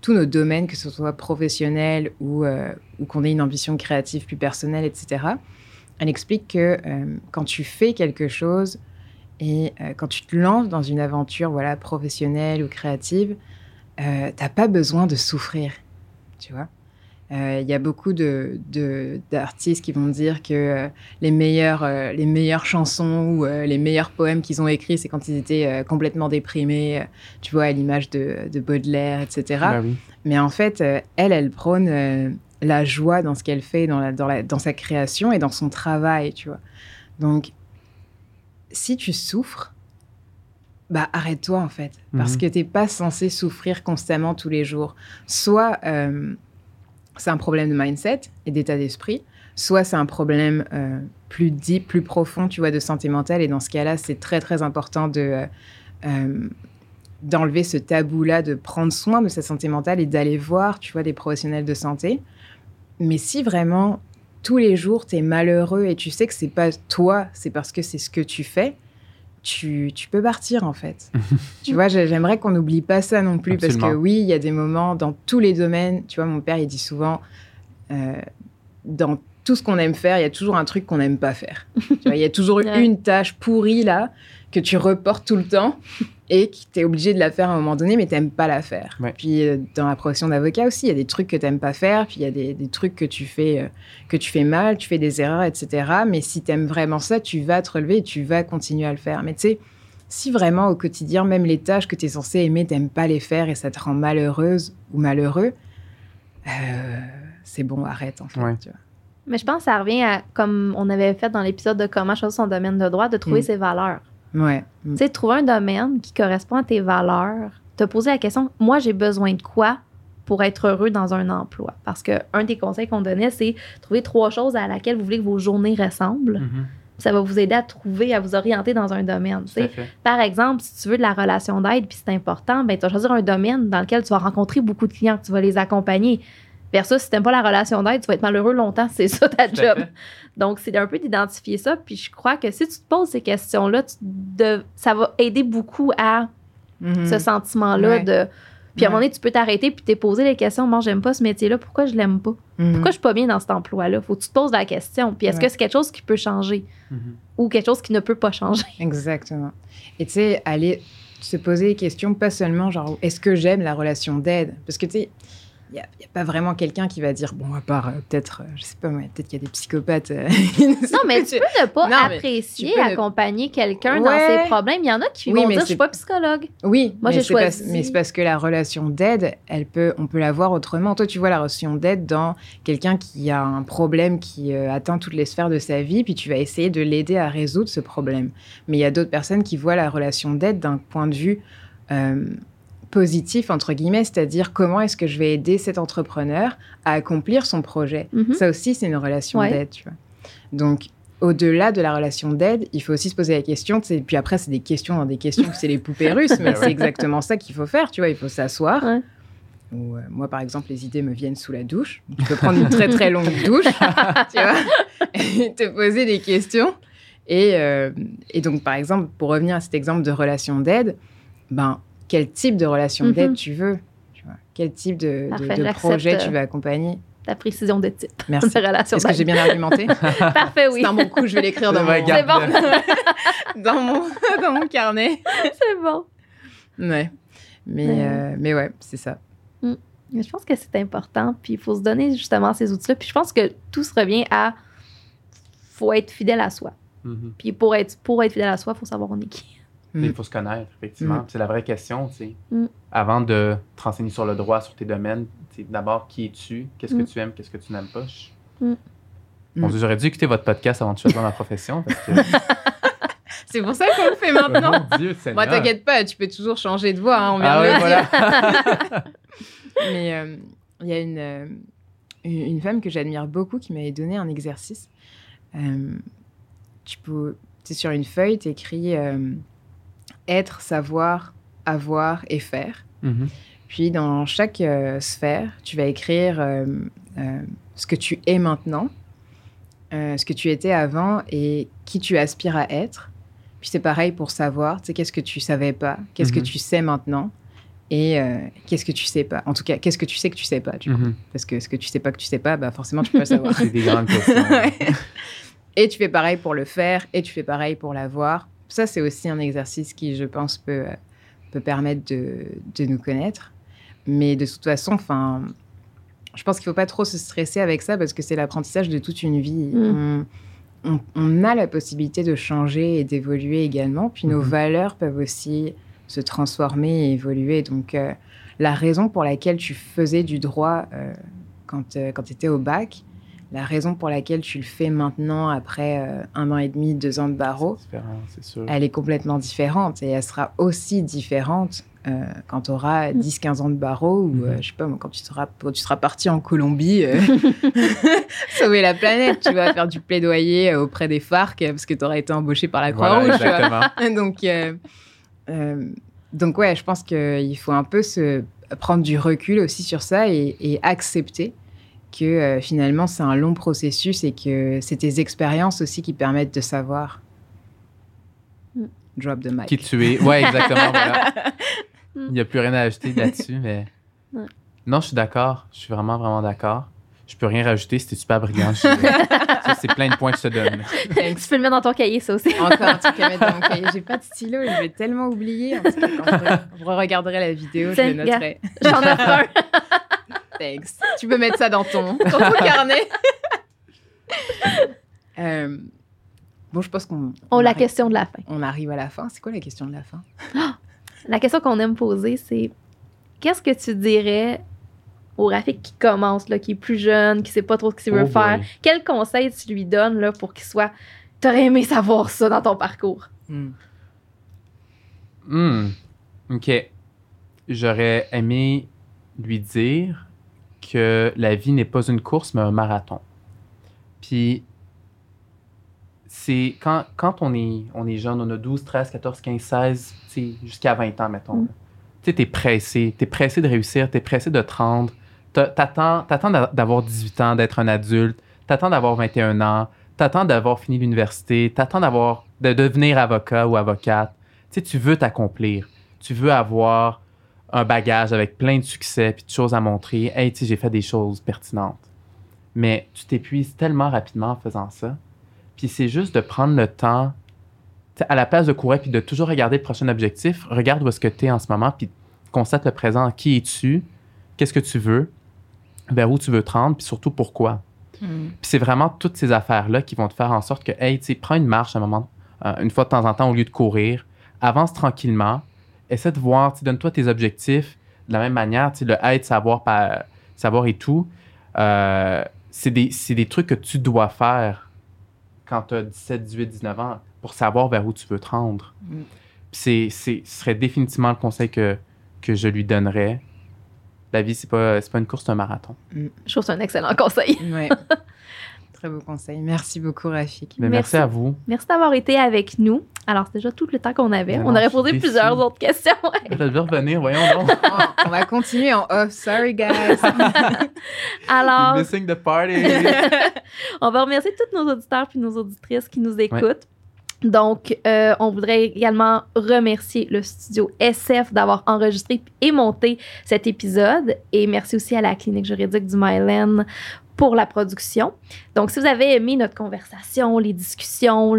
tous nos domaines, que ce soit professionnel ou, euh, ou qu'on ait une ambition créative plus personnelle, etc. Elle explique que euh, quand tu fais quelque chose et euh, quand tu te lances dans une aventure voilà, professionnelle ou créative, t'as pas besoin de souffrir, tu vois. Euh, Il y a beaucoup de, d'artistes qui vont dire que euh, les, meilleures, euh, les meilleures chansons ou les meilleurs poèmes qu'ils ont écrits, c'est quand ils étaient complètement déprimés, tu vois, à l'image de, de Baudelaire, etc. Oui. Mais en fait, elle, elle prône la joie dans ce qu'elle fait, dans, la, dans, la, dans sa création et dans son travail, tu vois. Donc, si tu souffres, bah arrête-toi en fait, parce Mhm. que t'es pas censé souffrir constamment tous les jours. Soit, euh, c'est un problème de mindset et d'état d'esprit, soit c'est un problème euh, plus deep, plus profond, tu vois, de santé mentale. Et dans ce cas-là, c'est très, très important de, euh, euh, d'enlever ce tabou-là, de prendre soin de sa santé mentale et d'aller voir, tu vois, des professionnels de santé. Mais si vraiment tous les jours, tu es malheureux et tu sais que c'est pas toi, c'est parce que c'est ce que tu fais, tu, tu peux partir en fait. tu vois, j'ai- j'aimerais qu'on n'oublie pas ça non plus parce que oui, il y a des moments dans tous les domaines. Tu vois, mon père, il dit souvent, euh, dans tout ce qu'on aime faire, il y a toujours un truc qu'on n'aime pas faire. Il y a toujours Ouais. une tâche pourrie là que tu reportes tout le temps et que tu es obligé de la faire à un moment donné, mais tu n'aimes pas la faire. Ouais. Puis euh, dans la profession d'avocat aussi, il y a des trucs que tu n'aimes pas faire, puis il y a des, des trucs que tu, fais, euh, que tu fais mal, tu fais des erreurs, etc. Mais si tu aimes vraiment ça, tu vas te relever et tu vas continuer à le faire. Mais tu sais, si vraiment au quotidien, même les tâches que tu es censé aimer, tu pas les faire et ça te rend malheureuse ou malheureux, euh, c'est bon, arrête en fait. Ouais. tu vois. Mais je pense que ça revient à, comme on avait fait dans l'épisode de comment choisir son domaine de droit, de trouver Mm. ses valeurs. Ouais. Tu sais, trouver un domaine qui correspond à tes valeurs, te poser la question, moi, j'ai besoin de quoi pour être heureux dans un emploi? Parce que un des conseils qu'on donnait, c'est trouver trois choses à laquelle vous voulez que vos journées ressemblent. Mhm. Ça va vous aider à trouver, à vous orienter dans un domaine. tu sais. Par exemple, si tu veux de la relation d'aide, puis c'est important, ben, tu vas choisir un domaine dans lequel tu vas rencontrer beaucoup de clients, que tu vas les accompagner. Versus, si tu n'aimes pas la relation d'aide, tu vas être malheureux longtemps, c'est ça ta job. Donc, c'est un peu d'identifier ça. Puis je crois que si tu te poses ces questions-là, ça va aider beaucoup à Mhm. ce sentiment-là Ouais. de. Puis à un moment donné, tu peux t'arrêter puis t'es posé les questions. Moi, j'aime pas ce métier-là. Pourquoi je l'aime pas? Mhm. Pourquoi je suis pas bien dans cet emploi-là? Faut que tu te poses la question. Puis est-ce Ouais. que c'est quelque chose qui peut changer? Mhm. ou quelque chose qui ne peut pas changer? Exactement. Et tu sais, aller se poser des questions, pas seulement genre, est-ce que j'aime la relation d'aide? Parce que tu sais, il n'y a, pas vraiment quelqu'un qui va dire, bon, à part euh, peut-être, euh, je sais pas, peut-être qu'il y a des psychopathes. euh, Non, mais tu peux ne pas Non, apprécier, ne- accompagner quelqu'un dans ses problèmes. Il y en a qui Oui, vont dire, je c'est- suis pas psychologue. Oui, Moi, j'ai choisi. mais c'est parce que la relation d'aide, elle peut, on peut la voir autrement. Toi, tu vois la relation d'aide dans quelqu'un qui a un problème qui euh, atteint toutes les sphères de sa vie, puis tu vas essayer de l'aider à résoudre ce problème. Mais il y a d'autres personnes qui voient la relation d'aide d'un point de vue positif, entre guillemets, c'est-à-dire comment est-ce que je vais aider cet entrepreneur à accomplir son projet. Mhm. Ça aussi, c'est une relation Ouais. d'aide, tu vois. Donc, au-delà de la relation d'aide, il faut aussi se poser la question, sais, puis après, c'est des questions dans des questions, c'est les poupées russes, mais c'est exactement ça qu'il faut faire, tu vois, il faut s'asseoir. Ouais. Euh, moi, par exemple, les idées me viennent sous la douche. Tu peux prendre une très, très longue douche, tu vois, et te poser des questions. Et, euh, et donc, par exemple, pour revenir à cet exemple de relation d'aide, ben, quel type de relation Mhm. d'aide tu veux tu vois Quel type de, Parfait, projet euh, tu veux accompagner La précision de type Merci. de relation Est-ce que j'ai d'aide. bien argumenté Parfait, oui. C'est un bon coup, je vais l'écrire dans, mon... garde- C'est bon. dans, mon... dans mon carnet. c'est bon. Ouais. Mais, Ouais. euh, mais ouais, c'est ça. Mais je pense que c'est important, puis il faut se donner justement ces outils-là. Puis je pense que tout se revient à faut être fidèle à soi. Mhm. Puis pour être, pour être fidèle à soi, il faut savoir on est qui. Mm. Il faut se connaître, effectivement. Mm. C'est la vraie question, tu sais. Mm. Avant de te renseigner sur le droit, sur tes domaines, tu sais, d'abord, qui es-tu? Qu'est-ce Mm. que tu aimes? Qu'est-ce que tu n'aimes pas? Je-. Dieu, j'aurais dû écouter votre podcast avant de choisir ma profession. Parce que... C'est pour ça qu'on le fait maintenant. Mon Dieu, Seigneur. Moi, t'inquiète pas, tu peux toujours changer de voix. hein, on Ah dire. voilà. Mais euh, il y a une, euh, une une femme que j'admire beaucoup qui m'avait donné un exercice. Euh, tu peux, tu sais, sur une feuille, tu écris être, savoir, avoir et faire. Mhm. Puis dans chaque euh, sphère, tu vas écrire euh, euh, ce que tu es maintenant, ce que tu étais avant et qui tu aspires à être. Puis c'est pareil pour savoir, tu sais, qu'est-ce que tu savais pas, qu'est-ce que Mhm. tu sais maintenant et qu'est-ce que tu sais pas. En tout cas, qu'est-ce que tu sais que tu sais pas. Mhm. Parce que ce que tu sais pas que tu sais pas, bah forcément tu peux le savoir. C'est des grandes questions. Ouais. Et tu fais pareil pour le faire et tu fais pareil pour l'avoir. Ça, c'est aussi un exercice qui, je pense, peut, euh, peut permettre de, de nous connaître. Mais de toute façon, enfin, je pense qu'il ne faut pas trop se stresser avec ça parce que c'est l'apprentissage de toute une vie. Mm. On, on- on a la possibilité de changer et d'évoluer également. Puis nos Mhm. valeurs peuvent aussi se transformer et évoluer. Donc, euh, la raison pour laquelle tu faisais du droit euh, quand, euh, quand tu étais au bac, la raison pour laquelle tu le fais maintenant après euh, un an et demi, deux ans de barreau, elle est complètement différente et elle sera aussi différente euh, quand tu auras 10-15 ans de barreau ou, Mhm. euh, je sais pas, quand tu seras, quand tu seras parti en Colombie euh, sauver la planète, tu vas faire du plaidoyer auprès des FARC parce que tu auras été embauché par la Croix-Rouge. donc, euh, euh, donc ouais, je pense qu'il faut un peu se prendre du recul aussi sur ça et, et accepter que euh, finalement c'est un long processus et que c'est tes expériences aussi qui permettent de savoir. Mm. Drop the mic. Qui tu es. Ouais, exactement. voilà. Il n'y a plus rien à ajouter là-dessus, mais. Ouais. Non, je suis d'accord. Je suis vraiment, vraiment d'accord. Je peux rien rajouter. C'était super brillant. Ça, c'est plein de points que je te donne. Tu peux le mettre dans ton cahier, ça aussi. Encore un truc à mettre dans mon cahier. J'ai pas de stylo, je vais tellement oublier. En tout cas, quand je, re- je regarderai la vidéo, je le noterai. J'en ai un. Thanks. Tu peux mettre ça dans ton, dans ton carnet. Euh, bon, je pense qu'on Oh, on la arrive- question de la fin. on arrive à la fin. C'est quoi la question de la fin? La question qu'on aime poser, c'est qu'est-ce que tu dirais au Rafik qui commence, là, qui est plus jeune, qui sait pas trop ce qu'il veut Oh faire? boy. Quel conseil tu lui donnes là, pour qu'il soit. T'aurais aimé savoir ça dans ton parcours? Hmm. Hmm. OK. J'aurais aimé lui dire que la vie n'est pas une course, mais un marathon. Puis, c'est quand, quand on, est, on est jeune, on a 12, 13, 14, 15, 16, tu sais, jusqu'à 20 ans, mettons. Mm. Tu sais, t'es pressé. T'es pressé de réussir, t'es pressé de te rendre. T'a- T'attends t'attends d'a- d'avoir 18 ans, d'être un adulte. T'attends d'avoir 21 ans. T'attends d'avoir fini l'université. T'attends d'avoir de devenir avocat ou avocate. Tu sais, tu veux t'accomplir. Tu veux avoir un bagage avec plein de succès puis de choses à montrer. Hey, tu sais, j'ai fait des choses pertinentes. Mais tu t'épuises tellement rapidement en faisant ça. Puis c'est juste de prendre le temps, à la place de courir puis de toujours regarder le prochain objectif, regarde où est-ce que tu es en ce moment puis constate le présent. Qui es-tu? Qu'est-ce que tu veux? Vers où tu veux te rendre? Puis surtout pourquoi? Hmm. Puis c'est vraiment toutes ces affaires-là qui vont te faire en sorte que, hey, tu sais, prends une marche un moment, euh, une fois de temps en temps au lieu de courir. Avance tranquillement. Essaie de voir, donne-toi tes objectifs de la même manière. Le être, savoir, pas, savoir et tout. euh, c'est des, c'est des trucs que tu dois faire quand tu as 17, 18, 19 ans pour savoir vers où tu veux te rendre. Mm. Puis c'est, c'est, ce serait définitivement le conseil que, que je lui donnerais. La vie, c'est pas, c'est pas une course, c'est un marathon. Je trouve que c'est un excellent conseil. Ouais. Très beau conseil. Merci beaucoup, Rafik. Mais merci. Merci. à vous. Merci d'avoir été avec nous. Alors, c'est déjà tout le temps qu'on avait. On aurait posé plusieurs autres questions. Je vais revenir, voyons donc. Oh, on va continuer en off. Sorry, guys. Alors, You're missing the party. on va remercier tous nos auditeurs puis nos auditrices qui nous écoutent. Donc, euh, on voudrait également remercier le studio SF d'avoir enregistré et monté cet épisode. Et merci aussi à la clinique juridique du Mylen pour la production. Donc, si vous avez aimé notre conversation, les discussions,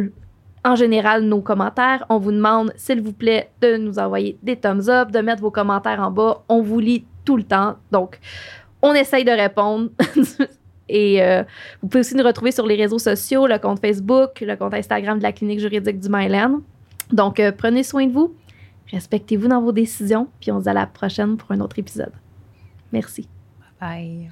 en général nos commentaires, on vous demande, s'il vous plaît, de nous envoyer des thumbs up, de mettre vos commentaires en bas. On vous lit tout le temps. Donc, on essaye de répondre. Et euh, vous pouvez aussi nous retrouver sur les réseaux sociaux, le compte Facebook, le compte Instagram de la clinique juridique du Myland. Donc, euh, prenez soin de vous, respectez-vous dans vos décisions, puis on se dit à la prochaine pour un autre épisode. Merci. Bye.